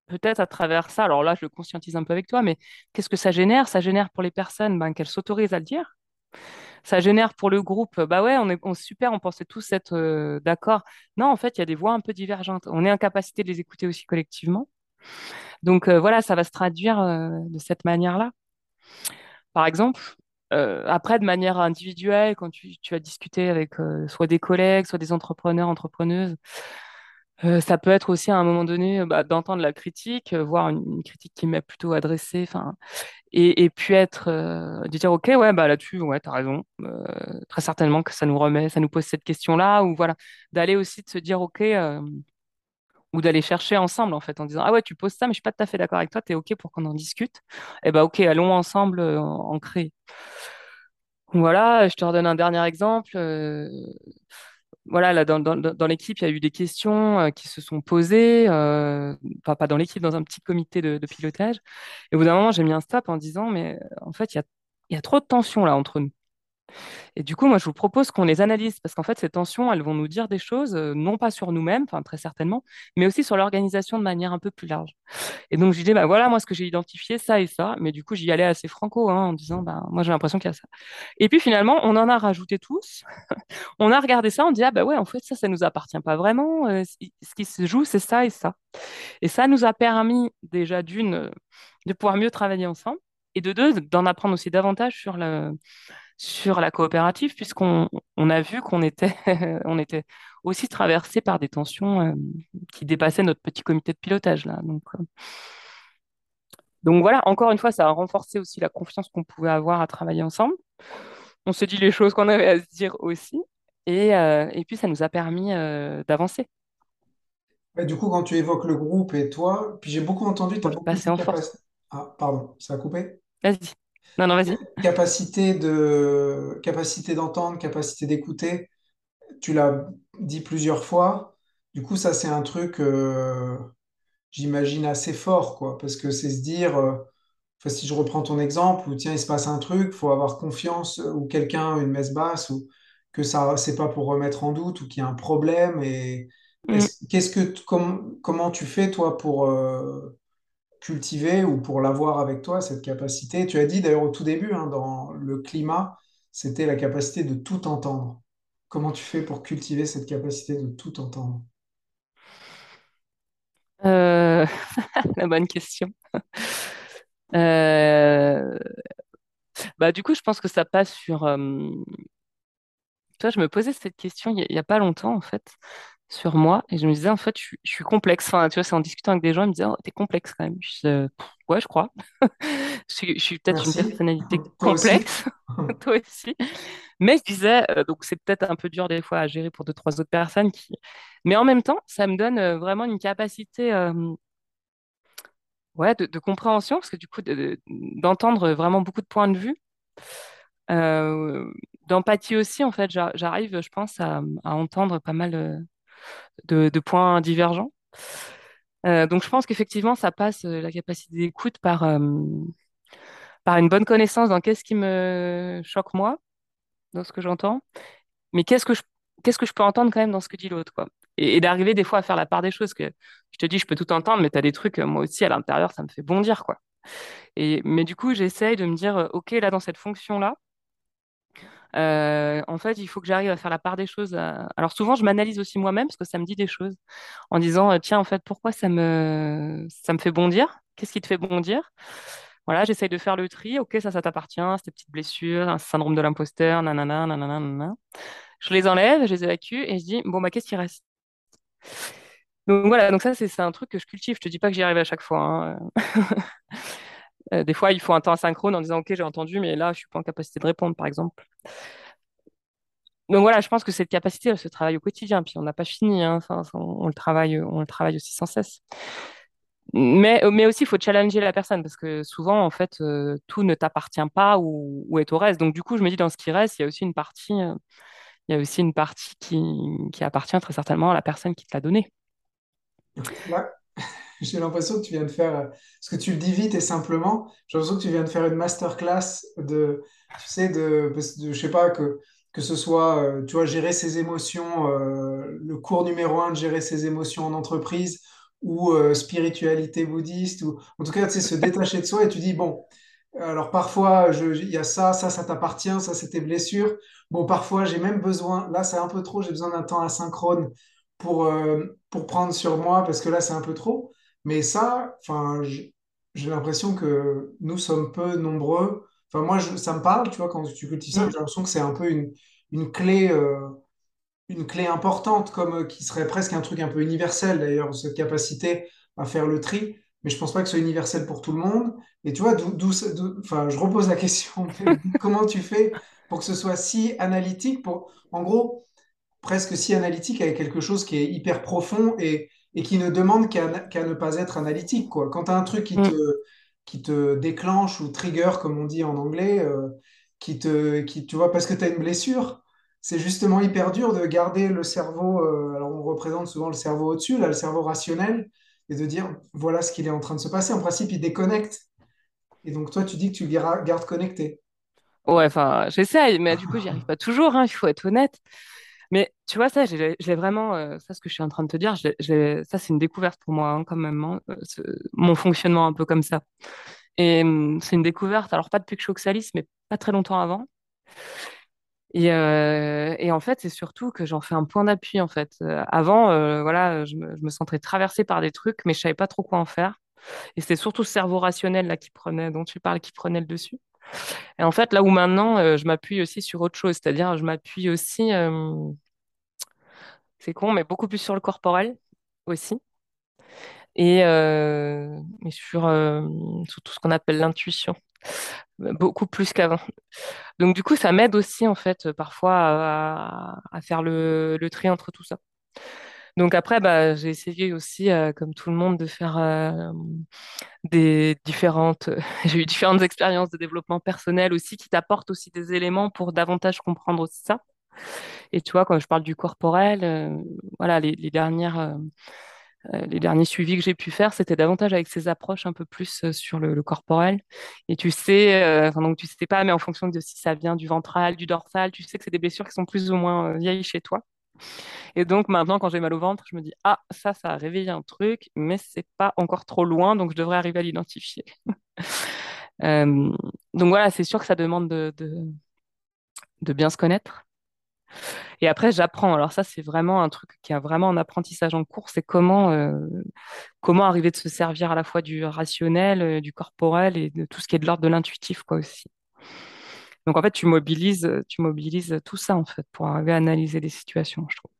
peut-être à travers ça, alors là, je le conscientise un peu avec toi, mais qu'est-ce que ça génère? Ça génère pour les personnes ben, qu'elles s'autorisent à le dire. Ça génère pour le groupe, bah ouais, on est super, on pensait tous être euh, d'accord. Non, en fait, il y a des voix un peu divergentes. On est en capacité de les écouter aussi collectivement. Donc euh, voilà, ça va se traduire euh, de cette manière-là. Par exemple, après, de manière individuelle, quand tu, as discuté avec soit des collègues, soit des entrepreneurs, entrepreneuses, ça peut être aussi à un moment donné bah, d'entendre la critique, voire une, une critique qui m'est plutôt adressée, et, et puis être, euh, de dire, OK, ouais, bah là-dessus, ouais, t'as raison. Euh, très certainement que ça nous remet, ça nous pose cette question-là, ou voilà, d'aller aussi de se dire, OK, euh, ou d'aller chercher ensemble, en fait, en disant, ah ouais, tu poses ça, mais je suis pas tout à fait d'accord avec toi, t'es OK pour qu'on en discute. Eh ben, OK, allons ensemble en, en créer. Voilà, je te redonne un dernier exemple. Voilà, là, dans, l'équipe, il y a eu des questions euh, qui se sont posées, euh, enfin, pas dans l'équipe, dans un petit comité de, pilotage. Et au bout d'un moment, j'ai mis un stop en disant, mais euh, en fait, il y a, y a trop de tensions là entre nous. Et du coup, moi, je vous propose qu'on les analyse parce qu'en fait, ces tensions, elles vont nous dire des choses, euh, non pas sur nous-mêmes, très certainement, mais aussi sur l'organisation de manière un peu plus large. Et donc, je disais, bah voilà, moi, ce que j'ai identifié, ça et ça. Mais du coup, j'y allais assez franco, hein, en disant, bah, moi, j'ai l'impression qu'il y a ça. Et puis, finalement, on en a rajouté tous. On a regardé ça, on dit, ah bah ouais, en fait, ça, ça nous appartient pas vraiment. Euh, ce qui se joue, c'est ça et ça. Et ça nous a permis déjà d'une, euh, de pouvoir mieux travailler ensemble et de deux, d'en apprendre aussi davantage sur le, sur la coopérative, puisqu'on on a vu qu'on était, on était aussi traversé par des tensions euh, qui dépassaient notre petit comité de pilotage là. Donc, euh, donc voilà, encore une fois, ça a renforcé aussi la confiance qu'on pouvait avoir à travailler ensemble. On se dit les choses qu'on avait à se dire aussi. Et, euh, et puis, ça nous a permis d'avancer Ouais, du coup, quand tu évoques le groupe et toi, puis j'ai beaucoup entendu, as beaucoup passer en force. Ah, pardon, ça a coupé? Vas-y. Non, non, vas-y. Capacité de, capacité d'entendre, capacité d'écouter. Tu l'as dit plusieurs fois. Du coup, ça, c'est un truc, euh, j'imagine, assez fort, quoi, parce que c'est se dire, euh, enfin, si je reprends ton exemple, où tiens, il se passe un truc, faut avoir confiance, euh, ou quelqu'un, une messe basse, ou que ça, c'est pas pour remettre en doute, ou qu'il y a un problème. Et Mm. est-ce- qu'est-ce que, com- comment tu fais, toi, pour euh, cultiver ou pour l'avoir avec toi, cette capacité? Tu as dit d'ailleurs au tout début, hein, dans le climat, c'était la capacité de tout entendre. Comment tu fais pour cultiver cette capacité de tout entendre? Euh, la bonne question. Euh, bah, du coup, je pense que ça passe sur. euh, Toi, je me posais cette question il y a, il y a pas longtemps, en fait, sur moi, et je me disais, en fait, je, suis je suis complexe. Enfin, tu vois, c'est en discutant avec des gens, ils me disaient, oh, t'es complexe quand même. Je disais, ouais, je crois. Je suis, je suis peut-être une personnalité Toi aussi? complexe, toi aussi. Mais je disais, euh, donc c'est peut-être un peu dur des fois à gérer pour deux, trois autres personnes qui. Mais en même temps, ça me donne euh, vraiment une capacité. euh, ouais, de, de compréhension, parce que du coup, de- de- d'entendre vraiment beaucoup de points de vue. Euh, d'empathie aussi, en fait. J'arrive, je pense, à, à entendre pas mal de, points divergents. Euh, donc, je pense qu'effectivement, ça passe euh, la capacité d'écoute par, euh, par une bonne connaissance dans qu'est-ce qui me choque moi, dans ce que j'entends, mais qu'est-ce que je, qu'est-ce que je peux entendre quand même dans ce que dit l'autre, quoi. Et, et d'arriver des fois à faire la part des choses, que je te dis, je peux tout entendre, mais tu as des trucs, moi aussi, à l'intérieur, ça me fait bondir, quoi. Et, mais du coup, j'essaye de me dire, OK, là, dans cette fonction-là, euh, en fait, il faut que j'arrive à faire la part des choses. Alors souvent, je m'analyse aussi moi-même parce que ça me dit des choses en disant, euh, tiens, en fait, pourquoi ça me ça me fait bondir? Qu'est-ce qui te fait bondir? Voilà, j'essaye de faire le tri. Ok, ça, ça t'appartient, ces petites blessures, un syndrome de l'imposteur, nanana, nanana, nanana. Je les enlève, je les évacue et je dis, bon, bah, qu'est-ce qui reste? Donc voilà, donc ça, c'est c'est un truc que je cultive. Je te dis pas que j'y arrive à chaque fois. hein. Euh, des fois, il faut un temps asynchrone en disant, ok, j'ai entendu, mais là, je suis pas en capacité de répondre, par exemple. Donc voilà, je pense que cette capacité, elle se travaille au quotidien, puis on n'a pas fini, hein. On, le travaille, aussi sans cesse. Mais, mais aussi, il faut challenger la personne, parce que souvent, en fait, euh, tout ne t'appartient pas ou, est au reste. Donc du coup, je me dis, dans ce qui reste, il y a aussi une partie, euh, il y a aussi une partie qui, qui appartient très certainement à la personne qui te l'a donné. Là, j'ai l'impression que tu viens de faire, euh, parce que tu le dis vite et simplement, j'ai l'impression que tu viens de faire une masterclass de, tu sais, de, je sais pas, que, que ce soit, euh, tu vois, gérer ses émotions, euh, le cours numéro un de gérer ses émotions en entreprise, ou spiritualité bouddhiste, ou en tout cas, tu sais, se détacher de soi et tu dis, bon, alors parfois, il y a ça, ça, ça t'appartient, ça, c'est tes blessures. Bon, parfois, j'ai même besoin, là, c'est un peu trop, j'ai besoin d'un temps asynchrone pour, pour prendre sur moi, parce que là, c'est un peu trop. Mais ça, enfin, j'ai l'impression que nous sommes peu nombreux. Enfin, moi, je- ça me parle, tu vois, quand tu cultives ça, Mm, j'ai l'impression que c'est un peu une, une clé, euh, une clé importante, comme euh, qui serait presque un truc un peu universel d'ailleurs, cette capacité à faire le tri. Mais je pense pas que ce soit universel pour tout le monde. Et tu vois, d'où, enfin, je repose la question, comment tu fais pour que ce soit si analytique, pour, en gros, presque si analytique avec quelque chose qui est hyper profond et, et qui ne demande qu'à ne pas être analytique, quoi. Quand tu as un truc qui te, mm, qui te déclenche ou trigger, comme on dit en anglais, euh, qui te, qui, tu vois, parce que tu as une blessure, c'est justement hyper dur de garder le cerveau, euh, alors on représente souvent le cerveau au-dessus, là, le cerveau rationnel, et de dire, voilà ce qu'il est en train de se passer. En principe, il déconnecte. Et donc, toi, tu dis que tu le gardes connecté. Ouais, enfin, j'essaye, mais du coup, j'y arrive pas toujours, hein, il faut être honnête. Mais tu vois, ça, j'ai j'ai vraiment, euh, ça, ce que je suis en train de te dire, je l'ai- je l'ai- ça, c'est une découverte pour moi, hein, quand même, hein, euh, ce- mon fonctionnement un peu comme ça. Et hum, c'est une découverte, alors pas depuis que je suis Oxalis, mais pas très longtemps avant. Et, euh, en fait, c'est surtout que j'en fais un point d'appui, en fait. Avant, voilà, je me, je sentais traversée par des trucs, mais je savais pas trop quoi en faire. Et c'était surtout le cerveau rationnel là qui prenait, dont tu parles, qui prenait le dessus. Et en fait, là où maintenant, euh, je m'appuie aussi sur autre chose, c'est-à-dire je m'appuie aussi, euh, c'est con, mais beaucoup plus sur le corporel aussi, et, euh, sur, tout ce qu'on appelle l'intuition, beaucoup plus qu'avant. Donc du coup, ça m'aide aussi en fait parfois à, faire le tri entre tout ça. Donc après, bah, j'ai essayé aussi, euh, comme tout le monde, de faire euh, des différentes. J'ai eu différentes expériences de développement personnel aussi qui t'apportent aussi des éléments pour davantage comprendre ça. Et tu vois, quand je parle du corporel, euh, voilà, les, dernières, euh, euh, les derniers suivis que j'ai pu faire, c'était davantage avec ces approches un peu plus euh, sur le, corporel. Et tu sais, euh, donc tu sais pas, mais en fonction de si ça vient du ventral, du dorsal, tu sais que c'est des blessures qui sont plus ou moins euh, vieilles chez toi. Et donc maintenant, quand j'ai mal au ventre, je me dis, ah, ça, ça a réveillé un truc, mais c'est pas encore trop loin, donc je devrais arriver à l'identifier. Euh, donc voilà, c'est sûr que ça demande de, de, bien se connaître. Et après, j'apprends. Alors ça, c'est vraiment un truc qui a vraiment un apprentissage en cours, c'est comment, euh, comment arriver de se servir à la fois du rationnel, euh, du corporel et de tout ce qui est de l'ordre de l'intuitif, quoi, aussi. Donc en fait, tu mobilises, tu mobilises tout ça, en fait, pour arriver à analyser les situations, je trouve.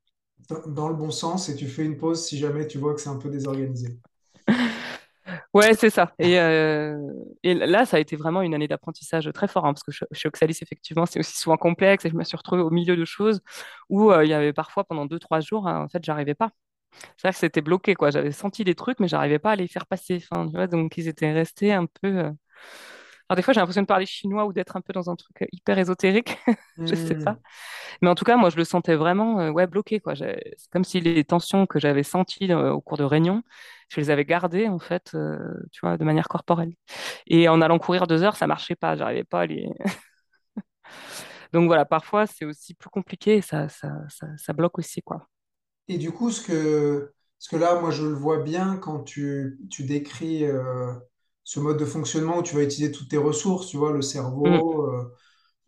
Dans le bon sens et tu fais une pause si jamais tu vois que c'est un peu désorganisé. Ouais, c'est ça. Et, euh, et là, ça a été vraiment une année d'apprentissage très fort, hein, parce que chez chez Oxalis, effectivement, c'est aussi souvent complexe et je me suis retrouvée au milieu de choses où euh, il y avait parfois pendant deux, trois jours, hein, en fait, j'arrivais pas. C'est-à-dire que c'était bloqué, quoi. J'avais senti des trucs, mais j'arrivais pas à les faire passer. Enfin, tu vois, donc ils étaient restés un peu, euh, Alors des fois, j'ai l'impression de parler chinois ou d'être un peu dans un truc euh, hyper ésotérique. Je sais pas. Hmm. Mais en tout cas, moi, je le sentais vraiment euh, ouais, bloqué, quoi. C'est comme si les tensions que j'avais senties euh, au cours de réunion, je les avais gardées, en fait, euh, tu vois, de manière corporelle. Et en allant courir deux heures, ça marchait pas. J'arrivais pas à les... Donc voilà, parfois, c'est aussi plus compliqué et ça, ça, ça, ça bloque aussi, quoi. Et du coup, ce que, ce que là, moi, je le vois bien quand tu, tu décris euh, ce mode de fonctionnement où tu vas utiliser toutes tes ressources, tu vois, le Mm, cerveau, euh,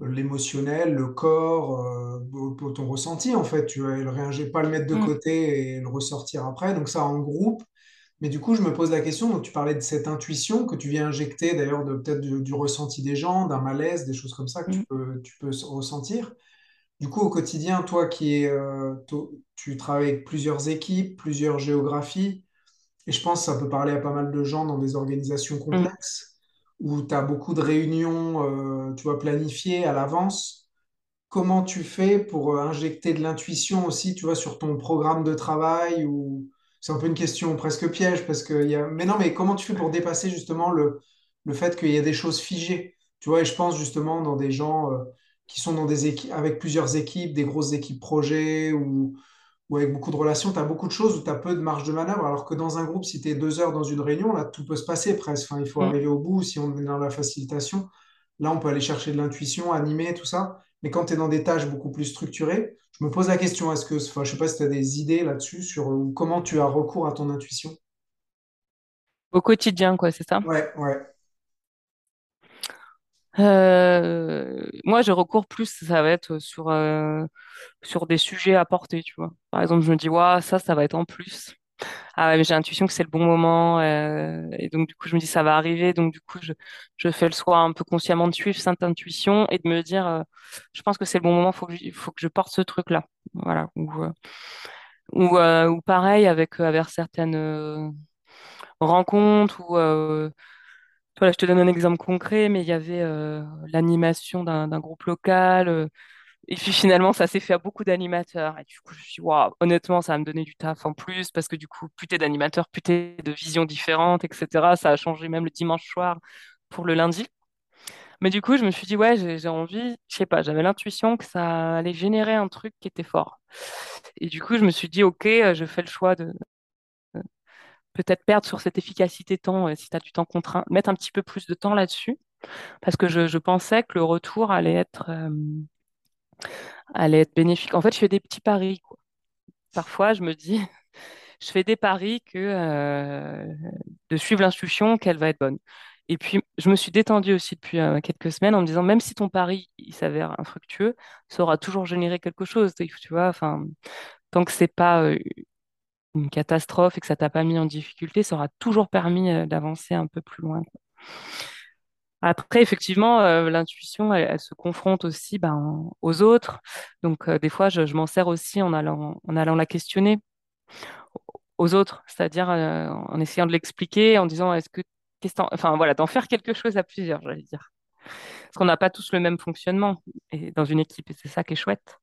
l'émotionnel, le corps, euh, ton ressenti, en fait. Tu vas le réingérer, pas le mettre de mm, côté et le ressortir après. Donc ça, en groupe. Mais du coup, je me pose la question, donc tu parlais de cette intuition que tu viens injecter, d'ailleurs, de, peut-être du, du ressenti des gens, d'un malaise, des choses comme ça que tu mm, peux, tu peux ressentir. Du coup, au quotidien, toi qui es, euh, tu travailles avec plusieurs équipes, plusieurs géographies, et je pense que ça peut parler à pas mal de gens dans des organisations mm. complexes, où tu as beaucoup de réunions, euh, tu vois, planifiées à l'avance. Comment tu fais pour euh, injecter de l'intuition aussi, tu vois, sur ton programme de travail ou c'est un peu une question presque piège parce que y a... Mais non, mais comment tu fais pour dépasser justement le, le fait qu'il y a des choses figées? Tu vois, et je pense justement dans des gens euh, qui sont dans des équipes avec plusieurs équipes, des grosses équipes projets ou, ou avec beaucoup de relations, tu as beaucoup de choses où tu as peu de marge de manœuvre, alors que dans un groupe, si tu es deux heures dans une réunion, là, tout peut se passer presque. Enfin, il faut mm. arriver au bout si on est dans la facilitation. Là, on peut aller chercher de l'intuition, animer, tout ça. Mais quand tu es dans des tâches beaucoup plus structurées, je me pose la question, est-ce que, enfin, je sais pas si tu as des idées là-dessus sur euh, comment tu as recours à ton intuition? Au quotidien, quoi, c'est ça? Ouais, ouais. Euh, moi, je recours plus, ça va être sur, euh, sur des sujets à porter, tu vois. Par exemple, je me dis, ouais, ça, ça va être en plus. Ah ouais, j'ai l'intuition que c'est le bon moment. euh, et donc, du coup, je me dis, ça va arriver. Donc, du coup, je, je fais le choix un peu consciemment de suivre cette intuition et de me dire, euh, je pense que c'est le bon moment, faut que je, faut que je porte ce truc-là. Voilà. Ou, euh, ou, euh, ou pareil avec, avec certaines rencontres ou, voilà, je te donne un exemple concret, mais il y avait euh, l'animation d'un groupe local. euh, et puis finalement, ça s'est fait à beaucoup d'animateurs. Et du coup, je me suis dit, waouh, honnêtement, ça va me donner du taf en plus, parce que du coup, plus d'animateurs, plus de visions différentes, etc. Ça a changé même le dimanche soir pour le lundi. Mais du coup, je me suis dit, ouais, j'ai j'ai envie, je sais pas, j'avais l'intuition que ça allait générer un truc qui était fort. Et du coup, je me suis dit, ok, euh, je fais le choix de peut-être perdre sur cette efficacité temps, euh, si tu as du temps contraint, mettre un petit peu plus de temps là-dessus, parce que je, je pensais que le retour allait être, euh, allait être bénéfique. En fait, je fais des petits paris, quoi. Parfois, je me dis, je fais des paris que euh, de suivre l'instruction, qu'elle va être bonne. Et puis, je me suis détendue aussi depuis quelques semaines en me disant, même si ton pari il s'avère infructueux, ça aura toujours généré quelque chose. Tu vois, enfin, tant que c'est pas une catastrophe et que ça t'a pas mis en difficulté, ça aura toujours permis euh, d'avancer un peu plus loin. Après, effectivement, euh, l'intuition, elle, se confronte aussi ben, aux autres. Donc, euh, des fois, je, m'en sers aussi en allant, en allant la questionner aux autres, c'est-à-dire en essayant de l'expliquer, en disant est-ce que, enfin voilà, d'en faire quelque chose à plusieurs, j'allais dire. Parce qu'on n'a pas tous le même fonctionnement et dans une équipe, et c'est ça qui est chouette.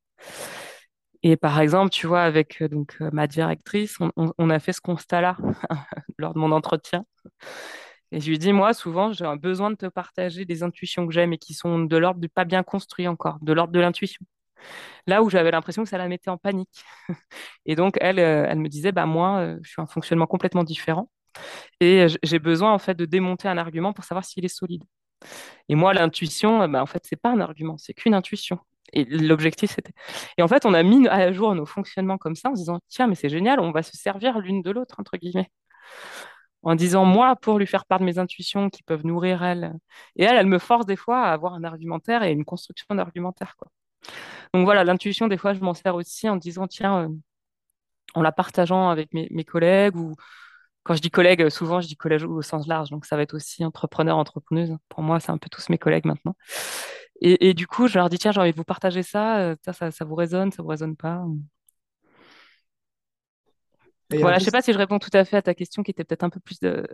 Et par exemple, tu vois, avec euh, donc euh, ma directrice, on, a fait ce constat-là lors de mon entretien. Et je lui dis, moi, souvent, j'ai un besoin de te partager des intuitions que j'ai, mais qui sont de l'ordre du pas bien construit encore, de l'ordre de l'intuition. Là où j'avais l'impression que ça la mettait en panique. Et donc, elle, euh, elle me disait, bah moi, je suis un fonctionnement complètement différent. Et j'ai besoin, en fait, de démonter un argument pour savoir s'il est solide. Et moi, l'intuition, bah, en fait, c'est pas un argument, c'est qu'une intuition. Et l'objectif, c'était. Et en fait, on a mis à jour nos fonctionnements comme ça en se disant, tiens, mais c'est génial, on va se servir l'une de l'autre, entre guillemets. En disant, moi, pour lui faire part de mes intuitions qui peuvent nourrir elle. Et elle, elle me force des fois à avoir un argumentaire et une construction d'argumentaire. Donc voilà, l'intuition, des fois, je m'en sers aussi en disant, tiens, euh, en la partageant avec mes, collègues ou quand je dis collègues, souvent je dis collègue au sens large, donc ça va être aussi entrepreneur, entrepreneuse. Pour moi, c'est un peu tous mes collègues maintenant. Et, et du coup, je leur dis, tiens, j'ai envie de vous partager ça, euh, ça, ça, ça vous résonne, ça vous résonne pas. Et Voilà, je sais pas si je réponds tout à fait à ta question qui était peut-être un peu plus de...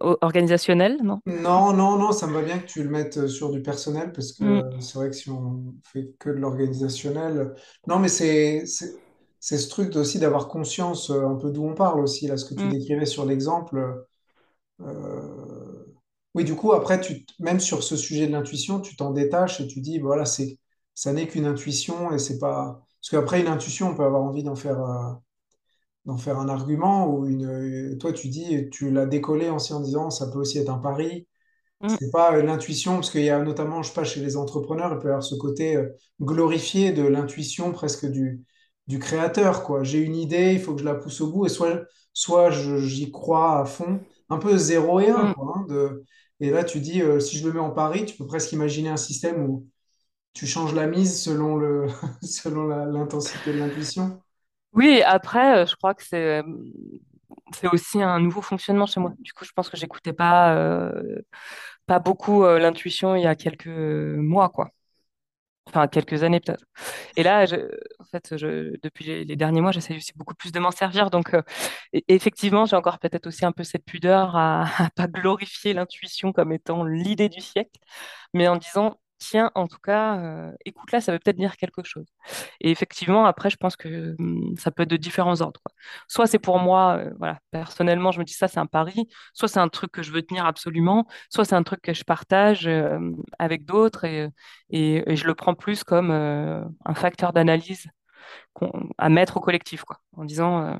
organisationnelle, non? Non, non, non, ça me va bien que tu le mettes euh, sur du personnel parce Mm, que c'est vrai que si on fait que de l'organisationnel. Non, mais c'est c'est c'est ce truc aussi d'avoir conscience euh, un peu d'où on parle aussi, là, ce que tu mm, décrivais sur l'exemple. euh, Oui, du coup, après, tu, t- même sur ce sujet de l'intuition, tu t'en détaches et tu dis, voilà, c'est, ça n'est qu'une intuition et c'est pas. Parce qu'après, une intuition, on peut avoir envie d'en faire, euh, d'en faire un argument ou une. euh, Toi, tu dis, tu l'as décollé en en disant, ça peut aussi être un pari. Mm, C'est pas euh, l'intuition, parce qu'il y a notamment, je sais pas, chez les entrepreneurs, il peut y avoir ce côté euh, glorifié de l'intuition presque du, du créateur, quoi. J'ai une idée, il faut que je la pousse au bout, et soit, soit je- j'y crois à fond, un peu zéro et un, mm. quoi. hein, de... Et là, tu dis, euh, si je le mets en pari, tu peux presque imaginer un système où tu changes la mise selon l'intensité de l'intuition. Oui, après, euh, je crois que c'est euh, c'est aussi un nouveau fonctionnement chez moi. Du coup, je pense que j'écoutais pas pas beaucoup l'intuition il y a quelques mois, quoi. Enfin, quelques années peut-être. Et là, je- en fait, je, depuis les, derniers mois, j'essaie aussi beaucoup plus de m'en servir. Donc, euh, effectivement, j'ai encore peut-être aussi un peu cette pudeur à pas glorifier l'intuition comme étant l'idée du siècle, mais en disant, tiens, en tout cas, euh, écoute-là, ça veut peut-être dire quelque chose. Et effectivement, après, je pense que hum, ça peut être de différents ordres. Soit c'est pour moi, euh, voilà, personnellement, je me dis ça, c'est un pari. Soit c'est un truc que je veux tenir absolument. Soit c'est un truc que je partage euh, avec d'autres et, et, je le prends plus comme un facteur d'analyse à mettre au collectif, quoi. En disant,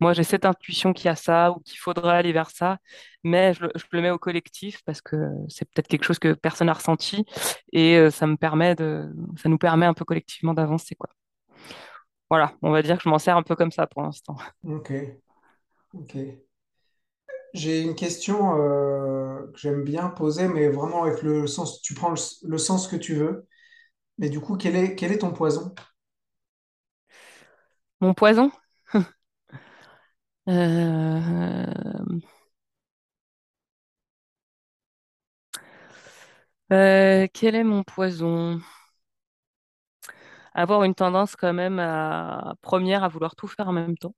moi, j'ai cette intuition qu'il y a ça ou qu'il faudrait aller vers ça, mais je, le je le mets au collectif parce que c'est peut-être quelque chose que personne n'a ressenti et euh, ça me permet de, ça nous permet un peu collectivement d'avancer, quoi. Voilà, on va dire que je m'en sers un peu comme ça pour l'instant. Ok, ok. J'ai une question euh, que j'aime bien poser, mais vraiment avec le sens, tu prends le, le sens que tu veux. Mais du coup, quel est, quel est ton poison? Mon poison? Euh, euh, quel est mon poison? Avoir une tendance quand même à première à vouloir tout faire en même temps.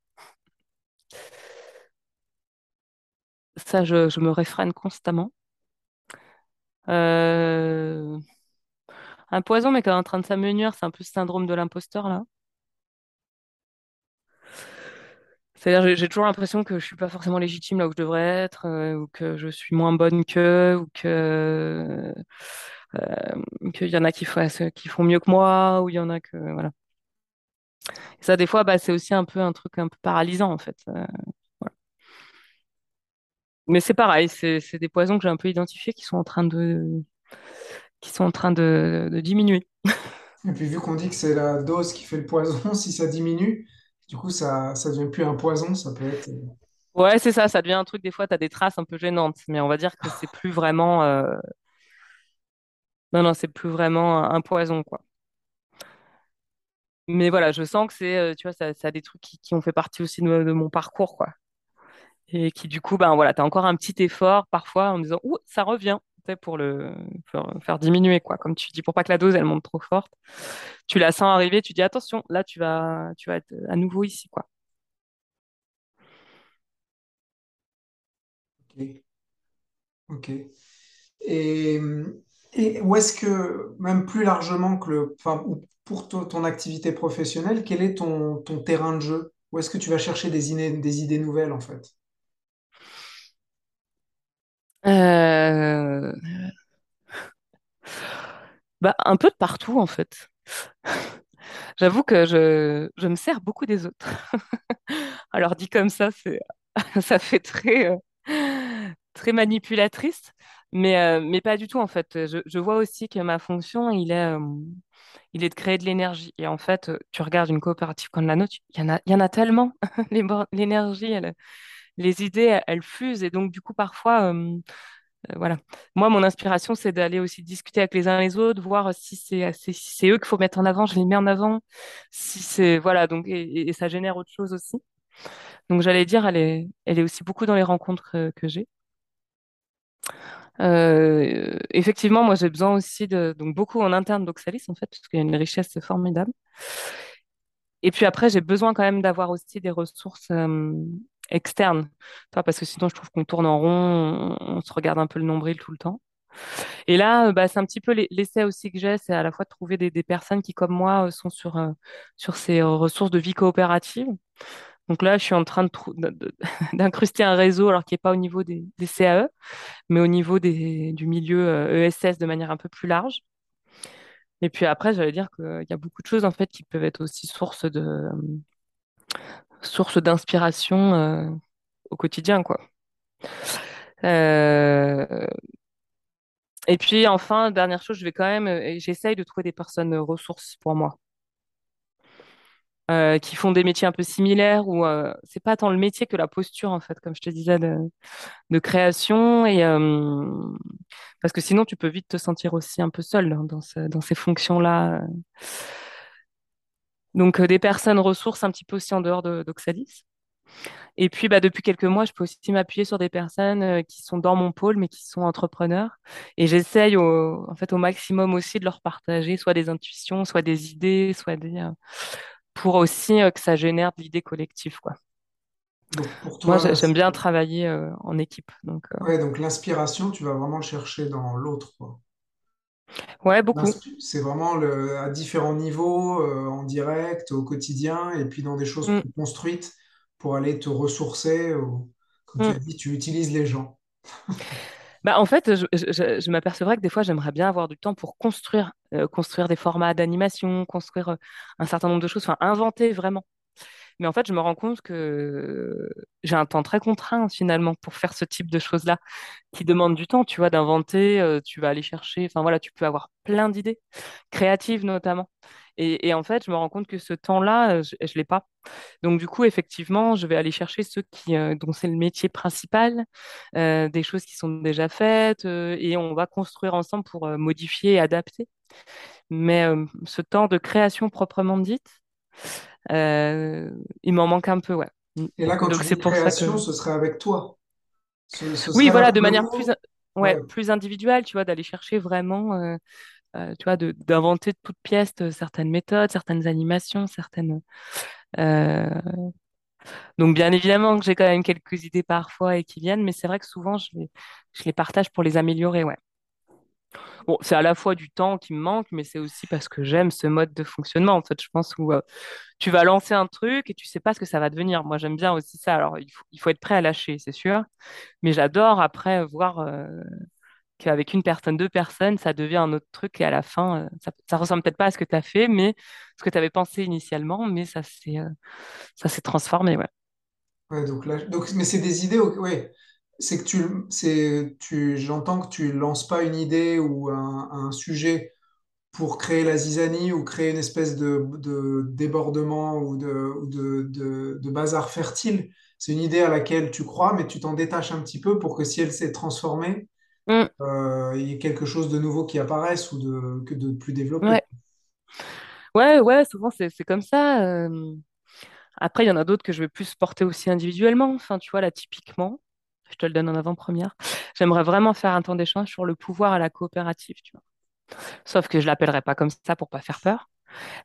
Ça, je, me réfrène constamment. Euh, un poison, mais qui est en train de s'amenuire, c'est un peu le syndrome de l'imposteur, là. C'est-à-dire, j'ai toujours l'impression que je suis pas forcément légitime là où je devrais être, euh, ou que je suis moins bonne qu'eux, ou que euh, qu'il y en a qui, font mieux que moi, ou il y en a que voilà. Et ça, des fois, bah, c'est aussi un peu un truc un peu paralysant en fait. Euh. Mais c'est pareil, c'est des poisons que j'ai un peu identifiés qui sont en train de qui sont en train de diminuer. Et puis vu qu'on dit que c'est la dose qui fait le poison, si ça diminue, du coup, ça, ça devient plus un poison, ça peut être... Ouais, c'est ça, ça devient un truc, des fois, tu as des traces un peu gênantes, mais on va dire que c'est plus vraiment. euh, Non, non, c'est plus vraiment un, poison, quoi. Mais voilà, je sens que c'est, euh, tu vois, ça, a des trucs qui, ont fait partie aussi de, mon parcours, quoi. Et qui, du coup, ben voilà, tu as encore un petit effort parfois en disant, ouh, ça revient, pour le faire diminuer, quoi. Comme tu dis, pour pas que la dose, elle monte trop forte. Tu la sens arriver, tu dis, attention, là, tu vas, tu vas être à nouveau ici, quoi. Ok. ok. Et, où est-ce que, même plus largement que le... Enfin, ou pour to- ton activité professionnelle, quel est ton, ton terrain de jeu? Où est-ce que tu vas chercher des, iné- des idées nouvelles, en fait? Euh, Bah, un peu de partout, en fait. J'avoue que je, je me sers beaucoup des autres. Alors, dit comme ça, ça fait très, euh, très manipulatrice, mais, euh, mais pas du tout, en fait. Je, je vois aussi que ma fonction, il est, il est de créer de l'énergie. Et en fait, tu regardes une coopérative comme la nôtre, il y en a, il y en a tellement. L'énergie, elle- les idées, elles, fusent. Et donc, du coup, parfois, euh, euh, voilà. Moi, mon inspiration, c'est d'aller aussi discuter avec les uns les autres, voir si c'est c'est- si c'est eux qu'il faut mettre en avant, je les mets en avant. Si c'est voilà, donc et, ça génère autre chose aussi. Donc j'allais dire, elle est, elle est aussi beaucoup dans les rencontres que, que j'ai. Euh, effectivement, moi, j'ai besoin aussi de donc beaucoup en interne d'Oxalis en fait, parce qu'il y a une richesse formidable. Et puis après, j'ai besoin quand même d'avoir aussi des ressources euh, externes, Toi, parce que sinon, je trouve qu'on tourne en rond, on, se regarde un peu le nombril tout le temps. Et là, euh, bah, c'est un petit peu l'e- l'essai aussi que j'ai, c'est à la fois de trouver des, personnes qui, comme moi, euh, sont sur, euh, sur ces ressources de vie coopérative Donc là, je suis en train d'incruster un réseau, alors qui n'est pas au niveau des, CAE, mais au niveau des, du milieu ESS de manière un peu plus large. Et puis après, j'allais dire qu'il y a beaucoup de choses en fait qui peuvent être aussi source de source d'inspiration euh, au quotidien, quoi. Euh, et puis enfin, dernière chose, je vais quand même, euh, j'essaye de trouver des personnes ressources pour moi. qui font des métiers un peu similaires euh, c'est pas tant le métier que la posture en fait, comme je te disais, de, création et parce que sinon tu peux vite te sentir aussi un peu seul hein, dans ces fonctions-là. Donc euh, des personnes ressources un petit peu aussi en dehors de d'Oxalis. Et puis bah, depuis quelques mois, je peux aussi m'appuyer sur des personnes euh, qui sont dans mon pôle mais qui sont entrepreneurs et j'essaye au, en fait au maximum aussi de leur partager soit des intuitions, soit des idées, soit des euh, pour aussi que ça génère de l'idée collective quoi. Donc pour Moi, toi, j'aime bien travailler euh, en équipe. Donc, euh, ouais, donc l'inspiration, tu vas vraiment le chercher dans l'autre. Ouais, beaucoup. C'est vraiment le, à différents niveaux, euh, en direct, au quotidien, et puis dans des choses Mm, plus construites pour aller te ressourcer. ou- comme tu mm. as dit, tu utilises les gens. Bah, en fait, je, je, je- je m'apercevrais que des fois, j'aimerais bien avoir du temps pour construire, euh, construire des formats d'animation, construire euh, un certain nombre de choses, enfin, inventer vraiment. Mais en fait, je me rends compte que j'ai un temps très contraint finalement pour faire ce type de choses-là, qui demande du temps, tu vois, d'inventer. tu vas aller chercher, enfin voilà, tu peux avoir plein d'idées, créatives notamment. Et, en fait, je me rends compte que ce temps-là, je ne l'ai pas. Donc du coup, effectivement, je vais aller chercher ceux qui, dont c'est le métier principal, des choses qui sont déjà faites, et on va construire ensemble pour modifier et adapter. Mais ce temps de création proprement dite, il m'en manque un peu, ouais. Et là, quand Donc tu dis pour ça que... création, ce serait avec toi. Ce, ce Oui, voilà, de manière plus, ouais, Ouais. plus individuelle, tu vois, d'aller chercher vraiment, euh, euh, tu vois, de- d'inventer de toutes pièces euh, certaines méthodes, certaines animations, certaines... euh, Donc bien évidemment que j'ai quand même quelques idées parfois et qui viennent, mais c'est vrai que souvent je les, je les partage pour les améliorer, ouais. Bon, c'est à la fois du temps qui me manque, mais c'est aussi parce que j'aime ce mode de fonctionnement, en fait, je pense, où euh, tu vas lancer un truc et tu sais pas ce que ça va devenir. Moi, j'aime bien aussi ça. Alors, il faut, il faut être prêt à lâcher, c'est sûr, mais j'adore après voir euh, qu'avec une personne, deux personnes, ça devient un autre truc et à la fin, euh, ça, ça ressemble peut-être pas à ce que tu as fait, mais ce que tu avais pensé initialement, mais ça s'est ça transformé, ouais. Ouais, donc là, donc, mais c'est des idées, ouais. C'est que tu, c'est, tu, j'entends que tu lances pas une idée ou un, un sujet pour créer la zizanie ou créer une espèce de, de débordement ou de, ou de, de, bazar fertile. C'est une idée à laquelle tu crois, mais tu t'en détaches un petit peu pour que si elle s'est transformée, Mm, euh, il y ait quelque chose de nouveau qui apparaisse ou de, que de plus développé. ouais. Ouais, ouais, souvent c'est c'est comme ça. euh. Après, il y en a d'autres que je vais plus porter aussi individuellement. Enfin, tu vois, là, typiquement, je te le donne en avant-première. J'aimerais vraiment faire un temps d'échange sur le pouvoir à la coopérative, tu vois. Sauf que je l'appellerai pas comme ça pour pas faire peur.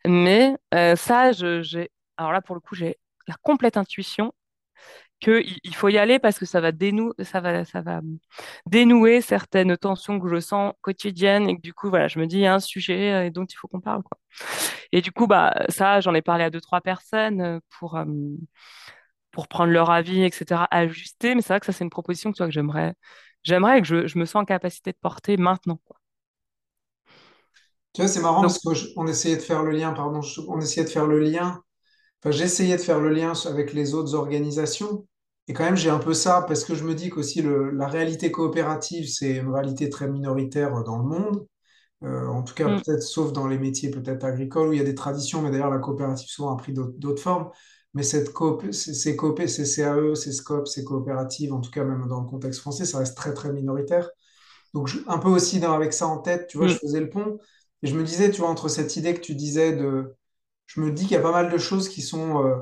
Mais euh, ça, j'ai. Alors là, pour le coup, j'ai la complète intuition que il il faut y aller parce que ça va va dénouer certaines tensions que je sens quotidiennes et que du coup, voilà, je me dis, il y a un sujet euh, dont il faut qu'on parle. Et du coup, bah, ça, j'en ai parlé à deux, trois personnes euh, pour, euh, pour prendre leur avis, etc., ajuster. Mais c'est vrai que ça, c'est une proposition que, tu vois, que j'aimerais, j'aimerais et que je, je me sens en capacité de porter maintenant, quoi. Tu vois, c'est marrant Donc, parce qu'on essayait de faire le lien, pardon, je- on essayait de faire le lien Enfin, j'essayais de faire le lien avec les autres organisations. Et quand même, j'ai un peu ça parce que je me dis qu'aussi le- la réalité coopérative, c'est une réalité très minoritaire dans le monde. Euh, en tout cas, mm, peut-être sauf dans les métiers peut-être agricoles où il y a des traditions, mais d'ailleurs, la coopérative souvent a pris d'autres formes. Mais cette coop, ces ces CAE, ces SCOP, ces coopératives, en tout cas même dans le contexte français, ça reste très très minoritaire. Donc, je- un peu aussi dans- avec ça en tête, tu vois, je mm, faisais le pont et je me disais, tu vois, entre cette idée que tu disais de je me dis qu'il y a pas mal de choses qui sont euh,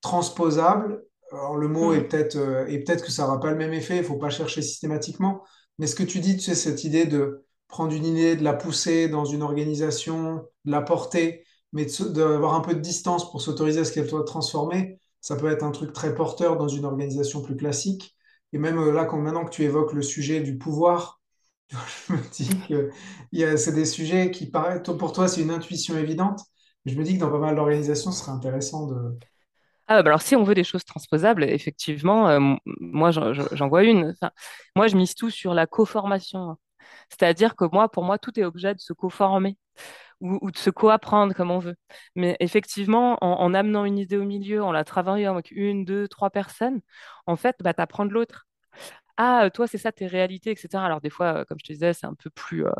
transposables. Alors, le mot est mm, peut-être euh, et peut-être que ça n'aura pas le même effet, il ne faut pas chercher systématiquement. Mais ce que tu dis, tu sais, cette idée de prendre une idée, de la pousser dans une organisation, de la porter, mais d'avoir un peu de distance pour s'autoriser à ce qu'elle soit transformée, ça peut être un truc très porteur dans une organisation plus classique. Et même euh, là, quand, maintenant que tu évoques le sujet du pouvoir, je me dis que c'est des sujets qui paraissent, pour toi, c'est une intuition évidente. Je me dis que dans pas mal d'organisations, ce serait intéressant de... Ah, bah alors si on veut des choses transposables, effectivement, euh, moi j'en vois une. Moi je mise tout sur la co-formation. C'est-à-dire que moi, pour moi, tout est objet de se co-former ou, de se co-apprendre comme on veut. Mais effectivement, en, en amenant une idée au milieu, en la travaillant avec une, deux, trois personnes, en fait, bah, tu apprends de l'autre. Ah, toi, c'est ça tes réalités, etc. Alors des fois, euh, comme je te disais, c'est un peu plus, euh,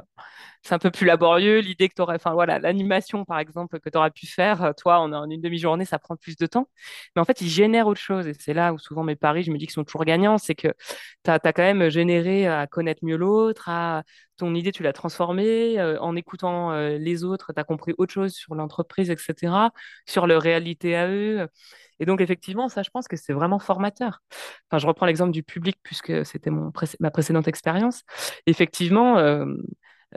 c'est un peu plus laborieux. L'idée que tu enfin voilà, l'animation par exemple que tu aurais pu faire, euh, toi, en, en une demi-journée, ça prend plus de temps. Mais en fait, ils génèrent autre chose. Et c'est là où souvent mes paris, je me dis qu'ils sont toujours gagnants. C'est que tu as, quand même généré à connaître mieux l'autre, à ton idée, tu l'as transformée. en écoutant les autres, tu as compris autre chose sur l'entreprise, etc., sur leur réalité à eux. Et donc, effectivement, ça, je pense que c'est vraiment formateur. Enfin, je reprends l'exemple du public puisque c'était ma précédente expérience. Effectivement, euh,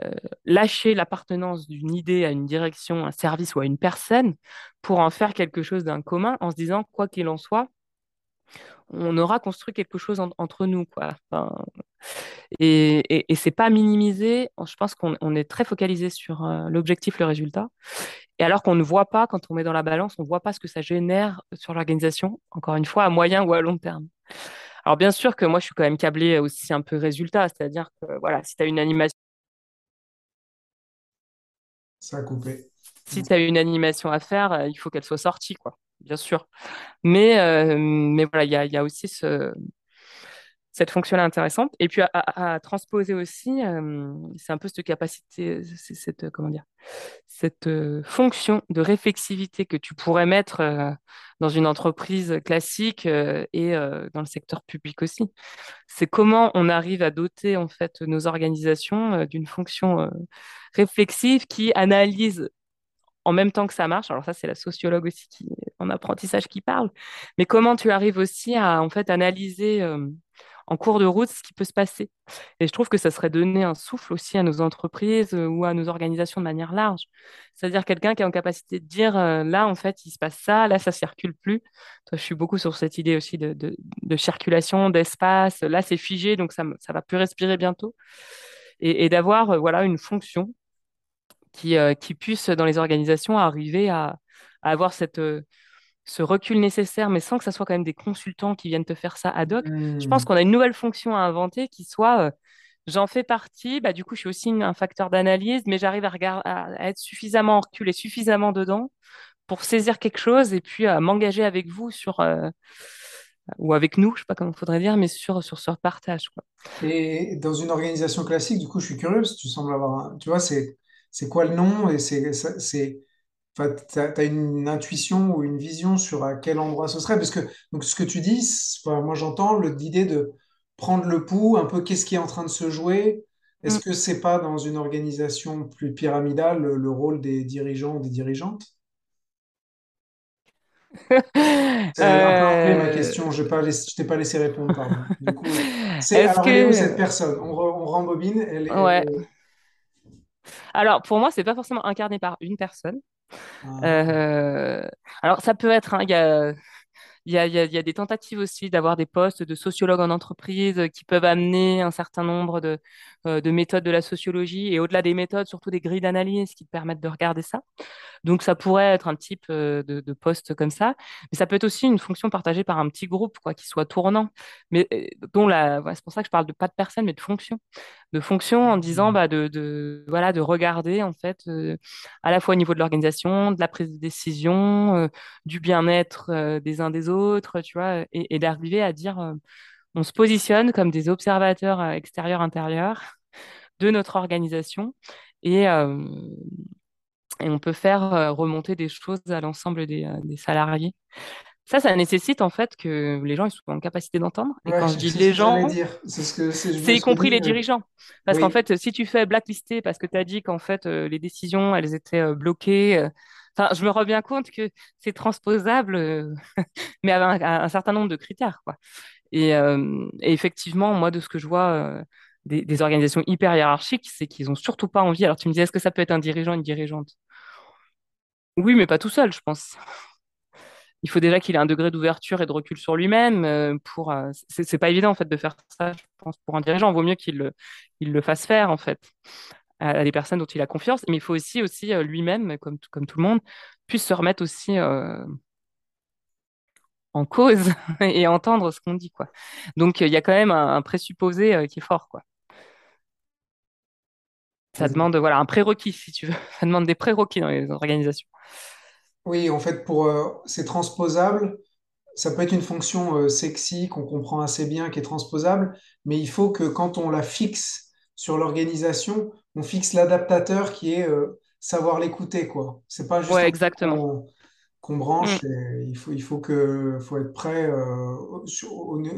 euh, lâcher l'appartenance d'une idée à une direction, un service ou à une personne pour en faire quelque chose d'un commun en se disant, quoi qu'il en soit, on aura construit quelque chose en- entre nous, quoi. Et et, et c'est pas minimisé. Je pense qu'on on est très focalisé sur euh, l'objectif, le résultat. Et alors qu'on ne voit pas, quand on met dans la balance, on ne voit pas ce que ça génère sur l'organisation, encore une fois, à moyen ou à long terme. Alors bien sûr que moi, je suis quand même câblée aussi un peu résultat, c'est-à-dire que voilà, si tu as une animation Ça a coupé. si tu as une animation à faire, euh, il faut qu'elle soit sortie, quoi, bien sûr. Mais, euh, mais voilà, il y a, il y a aussi ce, cette fonction-là intéressante. Et puis à, transposer aussi, euh, c'est un peu cette capacité, cette, comment dire, cette euh, fonction de réflexivité que tu pourrais mettre euh, dans une entreprise classique et dans le secteur public aussi. C'est comment on arrive à doter en fait nos organisations d'une fonction réflexive qui analyse en même temps que ça marche. Alors ça, c'est la sociologue aussi qui, en apprentissage qui parle. Mais comment tu arrives aussi à en fait analyser en cours de route ce qui peut se passer. Et je trouve que ça serait donner un souffle aussi à nos entreprises euh, ou à nos organisations de manière large. C'est-à-dire quelqu'un qui est en capacité de dire euh, là, en fait, il se passe ça, là, ça circule plus. Je suis beaucoup sur cette idée aussi de, circulation, d'espace. Là, c'est figé, donc ça, ça va plus respirer bientôt. Et, d'avoir euh, voilà une fonction qui, puisse, dans les organisations, arriver à, avoir cette, ce recul nécessaire, mais sans que ça soit quand même des consultants qui viennent te faire ça ad hoc. Je pense Hmm. qu'on a une nouvelle fonction à inventer qui soit, euh, j'en fais partie, bah, du coup, je suis aussi un facteur d'analyse, mais j'arrive à, à, à être suffisamment en recul et suffisamment dedans pour saisir quelque chose et puis à m'engager avec vous sur, euh, ou avec nous, je sais pas comment il faudrait dire, mais sur, sur ce partage, quoi. Et dans une organisation classique, du coup, je suis curieux parce que tu sembles avoir un... Tu vois, c'est quoi le nom et c'est enfin, t'as, t'as une intuition ou une vision sur à quel endroit ce serait parce que donc ce que tu dis, enfin, moi j'entends l'idée de prendre le pouls, un peu qu'est-ce qui est en train de se jouer? Est-ce Mm. que c'est pas dans une organisation plus pyramidale le, le rôle des dirigeants ou des dirigeantes? C'est un peu enflé ma Euh, question, je ne t'ai pas laissé répondre, pardon. Du coup, c'est alors est où cette que... personne? On, re- on rembobine, elle, Ouais. est... Alors, pour moi, c'est pas forcément incarné par une personne. Ah, Euh, alors, ça peut être, il y a, des tentatives aussi d'avoir des postes de sociologues en entreprise qui peuvent amener un certain nombre de, euh, de méthodes de la sociologie et au-delà des méthodes, surtout des grilles d'analyse qui te permettent de regarder ça. Donc, ça pourrait être un type euh, de, de poste comme ça, mais ça peut être aussi une fonction partagée par un petit groupe, quoi, qui soit tournant, mais euh, dont la, c'est pour ça que je parle de pas de personne, mais de fonction, de fonction en disant bah, de, de voilà de regarder en fait euh, à la fois au niveau de l'organisation, de la prise de décision, euh, du bien-être euh, des uns des autres, tu vois, et, et d'arriver à dire on se positionne comme des observateurs extérieurs intérieurs de notre organisation. Et euh, et on peut faire euh, remonter des choses à l'ensemble des, euh, des salariés. Ça, ça nécessite en fait que les gens ils soient en capacité d'entendre. Et ouais, quand je dis les gens. C'est ce y compris les dirigeants. Parce qu'en fait, si tu fais blacklister parce que tu as dit qu'en fait euh, les décisions elles étaient bloquées, enfin, je me rends bien compte que c'est transposable, mais avec un, un certain nombre de critères, quoi. Et, euh, et effectivement, moi, de ce que je vois euh, des, des organisations hyper hiérarchiques, c'est qu'ils ont surtout pas envie. Alors tu me dis, est-ce que ça peut être un dirigeant, une dirigeante? Oui, mais pas tout seul, je pense. il faut déjà qu'il ait un degré d'ouverture et de recul sur lui-même euh, pour euh, c'est pas évident en fait de faire ça je pense pour un dirigeant vaut mieux qu'il le, il le fasse faire en fait à, des personnes dont il a confiance mais il faut aussi aussi euh, lui-même comme comme tout le monde puisse se remettre aussi en cause et entendre ce qu'on dit, quoi. Donc, il y a quand même un, présupposé qui est fort, quoi. Ça demande, voilà, un prérequis, si tu veux. Ça demande des prérequis dans les organisations. Oui, en fait, pour, euh, c'est transposable. Ça peut être une fonction euh, sexy qu'on comprend assez bien, qui est transposable, mais il faut que quand on la fixe sur l'organisation, on fixe l'adaptateur qui est euh, savoir l'écouter, quoi. C'est pas juste Ouais, exactement. qu'on Mm. branche. et il faut, il faut que, faut être prêt,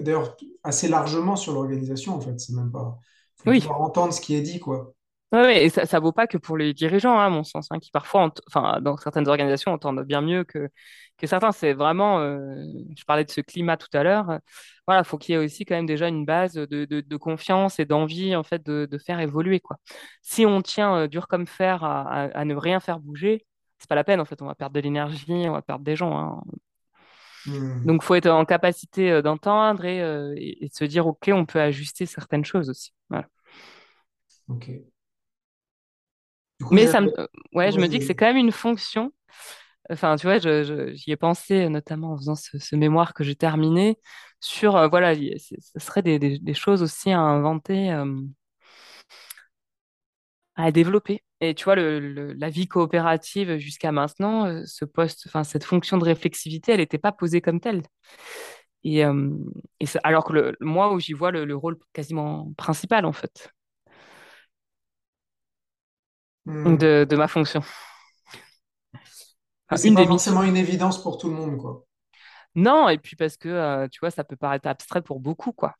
d'ailleurs, assez largement sur l'organisation, en fait. C'est même pas. Il faut Oui. entendre ce qui est dit, quoi. Ouais, ouais, et ça, ça vaut pas que pour les dirigeants, hein, à mon sens, hein, qui parfois, enfin, dans certaines organisations, entendent bien mieux que, que certains. C'est vraiment, euh, je parlais de ce climat tout à l'heure. euh, voilà, faut qu'il y ait aussi quand même déjà une base de, de, de confiance et d'envie, en fait, de, de faire évoluer, quoi. Si on tient euh, dur comme fer à, à, à ne rien faire bouger, c'est pas la peine, en fait. On va perdre de l'énergie, on va perdre des gens, hein. Hmm, Donc, faut être en capacité euh, d'entendre et, et, et de se dire, OK, on peut ajuster certaines choses aussi. Voilà. ok. Coup, Mais ça me, ouais, je me dis que c'est quand même une fonction. Enfin, tu vois, j'y ai pensé notamment en faisant ce, ce mémoire que j'ai terminé sur, euh, voilà, ce serait des, des- des choses aussi à inventer, euh, à développer. Et tu vois, le, le- la vie coopérative jusqu'à maintenant, euh, ce poste, enfin, cette fonction de réflexivité, elle n'était pas posée comme telle. Et, euh, alors que le, moi, où j'y vois le, le rôle quasiment principal, en fait, Hmm. de, de ma fonction. Enfin, c'est pas des missions. forcément une évidence pour tout le monde, quoi. Non, et puis parce que, euh, tu vois, ça peut paraître abstrait pour beaucoup, quoi.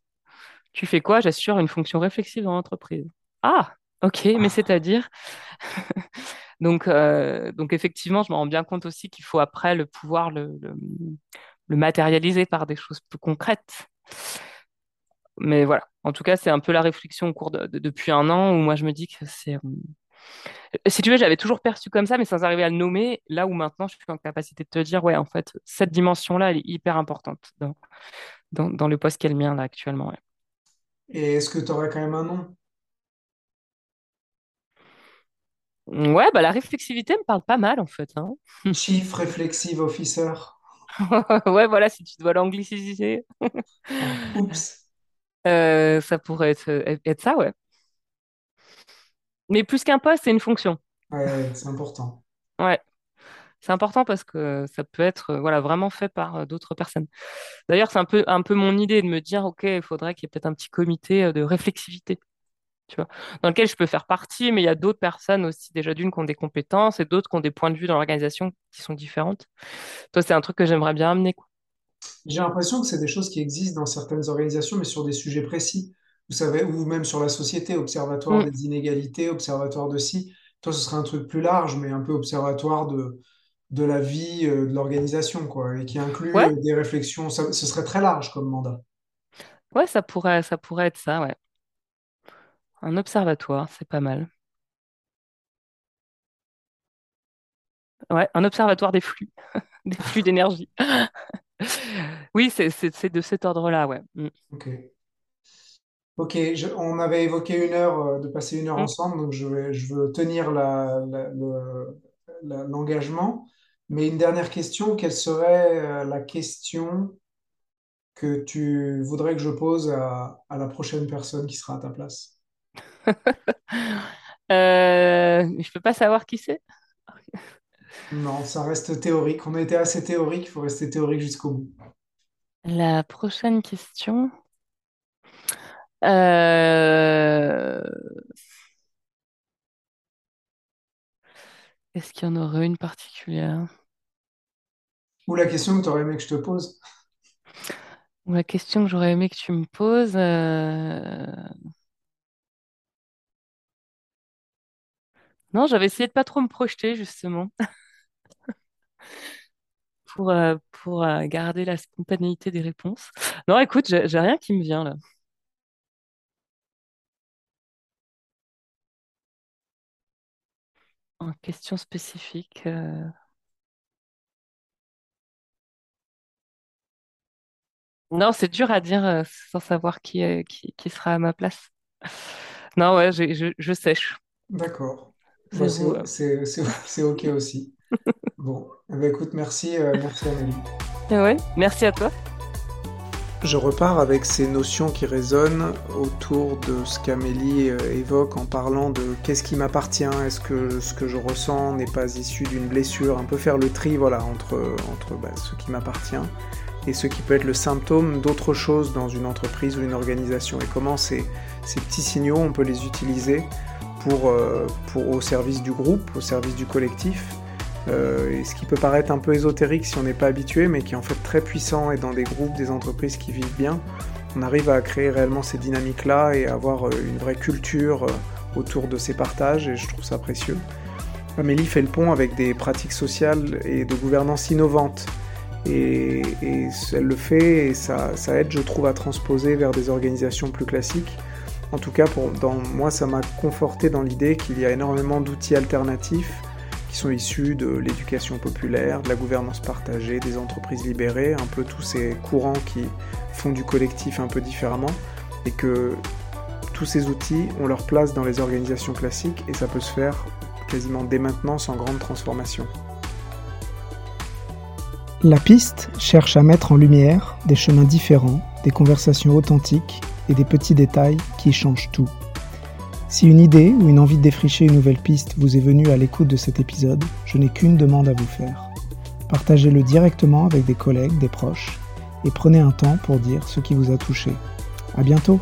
Tu fais quoi? J'assure une fonction réflexive dans l'entreprise. Ah, ok, mais c'est-à-dire? Donc, euh, donc effectivement, je me rends bien compte aussi qu'il faut après le pouvoir le, le, le matérialiser par des choses plus concrètes. Mais voilà, en tout cas, c'est un peu la réflexion au cours de, de- depuis un an où moi je me dis que c'est... Si tu veux, j'avais toujours perçu comme ça, mais sans arriver à le nommer, là où maintenant je suis en capacité de te dire, ouais, en fait, cette dimension-là, elle est hyper importante dans, dans, dans le poste qui est le mien là actuellement. ouais. Et est-ce que tu aurais quand même un nom? Ouais, bah la réflexivité me parle pas mal en fait. hein. Chief Reflexive Officer. Ouais, voilà, si tu dois l'angliciser, oups. euh, ça pourrait être, être ça, ouais. Mais plus qu'un poste, c'est une fonction. Ouais, c'est important. Ouais, c'est important parce que ça peut être euh, voilà, vraiment fait par euh, d'autres personnes. D'ailleurs, c'est un peu, un peu mon idée de me dire, OK, il faudrait qu'il y ait peut-être un petit comité euh, de réflexivité, tu vois, dans lequel je peux faire partie, mais il y a d'autres personnes aussi, déjà d'une, qui ont des compétences et d'autres qui ont des points de vue dans l'organisation qui sont différentes. Toi, c'est un truc que j'aimerais bien amener. J'ai l'impression que c'est des choses qui existent dans certaines organisations, mais sur des sujets précis. Vous savez, ou même sur la société, observatoire Mm. des inégalités, observatoire de ci. Toi, ce serait un truc plus large, mais un peu observatoire de, de la vie, euh, de l'organisation, quoi, et qui inclut Ouais, euh, des réflexions. Ça- ce serait très large comme mandat. ouais, ça pourrait, ça pourrait être ça, ouais. Un observatoire, c'est pas mal. Ouais, un observatoire des flux, des flux d'énergie. Oui, c'est de cet ordre-là, ouais. Mm. Ok. Ok, je- on avait évoqué une heure, euh, de passer une heure Mm. ensemble, donc je vais, je veux tenir le- l'engagement. Mais une dernière question, quelle serait euh, la question que tu voudrais que je pose à, à la prochaine personne qui sera à ta place? Euh, je peux pas savoir qui c'est? Non, ça reste théorique. On a été assez théorique, il faut rester théorique jusqu'au bout. La prochaine question. Euh, Est-ce qu'il y en aurait une particulière? Ou la question que tu aurais aimé que je te pose. Ou la question que j'aurais aimé que tu me poses. euh, Non, j'avais essayé de pas trop me projeter, justement, pour, euh, pour euh, garder la spontanéité des réponses. Non, écoute, j'ai j'ai rien qui me vient là. En question spécifique. euh, Non, c'est dur à dire euh, sans savoir qui, est- qui, qui sera à ma place. Non, ouais, je, je sèche. D'accord. Bah, c'est, Zéro. euh. c'est, OK aussi. Bon, ben, écoute, merci, euh, merci Amélie. Ouais, merci à toi. Je repars avec ces notions qui résonnent autour de ce qu'Amélie euh, évoque en parlant de qu'est-ce qui m'appartient, est-ce que ce que je ressens n'est pas issu d'une blessure, un peu faire le tri voilà, entre, entre bah, ce qui m'appartient et ce qui peut être le symptôme d'autre chose dans une entreprise ou une organisation. Et comment ces, petits signaux on peut les utiliser euh, au service du groupe, au service du collectif euh, ce qui peut paraître un peu ésotérique si on n'est pas habitué, mais qui est en fait très puissant et dans des groupes, des entreprises qui vivent bien, on arrive à créer réellement ces dynamiques-là et avoir euh, une vraie culture euh, autour de ces partages et je trouve ça précieux. Amélie fait le pont avec des pratiques sociales et de gouvernance innovantes et, elle le fait et ça, aide, je trouve, à transposer vers des organisations plus classiques. En tout cas, pour, moi, ça m'a conforté dans l'idée qu'il y a énormément d'outils alternatifs qui sont issus de l'éducation populaire, de la gouvernance partagée, des entreprises libérées, un peu tous ces courants qui font du collectif un peu différemment, et que tous ces outils ont leur place dans les organisations classiques, et ça peut se faire quasiment dès maintenant sans grande transformation. La piste cherche à mettre en lumière des chemins différents, des conversations authentiques et des petits détails qui changent tout. Si une idée ou une envie de défricher une nouvelle piste vous est venue à l'écoute de cet épisode, je n'ai qu'une demande à vous faire. Partagez-le directement avec des collègues, des proches, et prenez un temps pour dire ce qui vous a touché. À bientôt!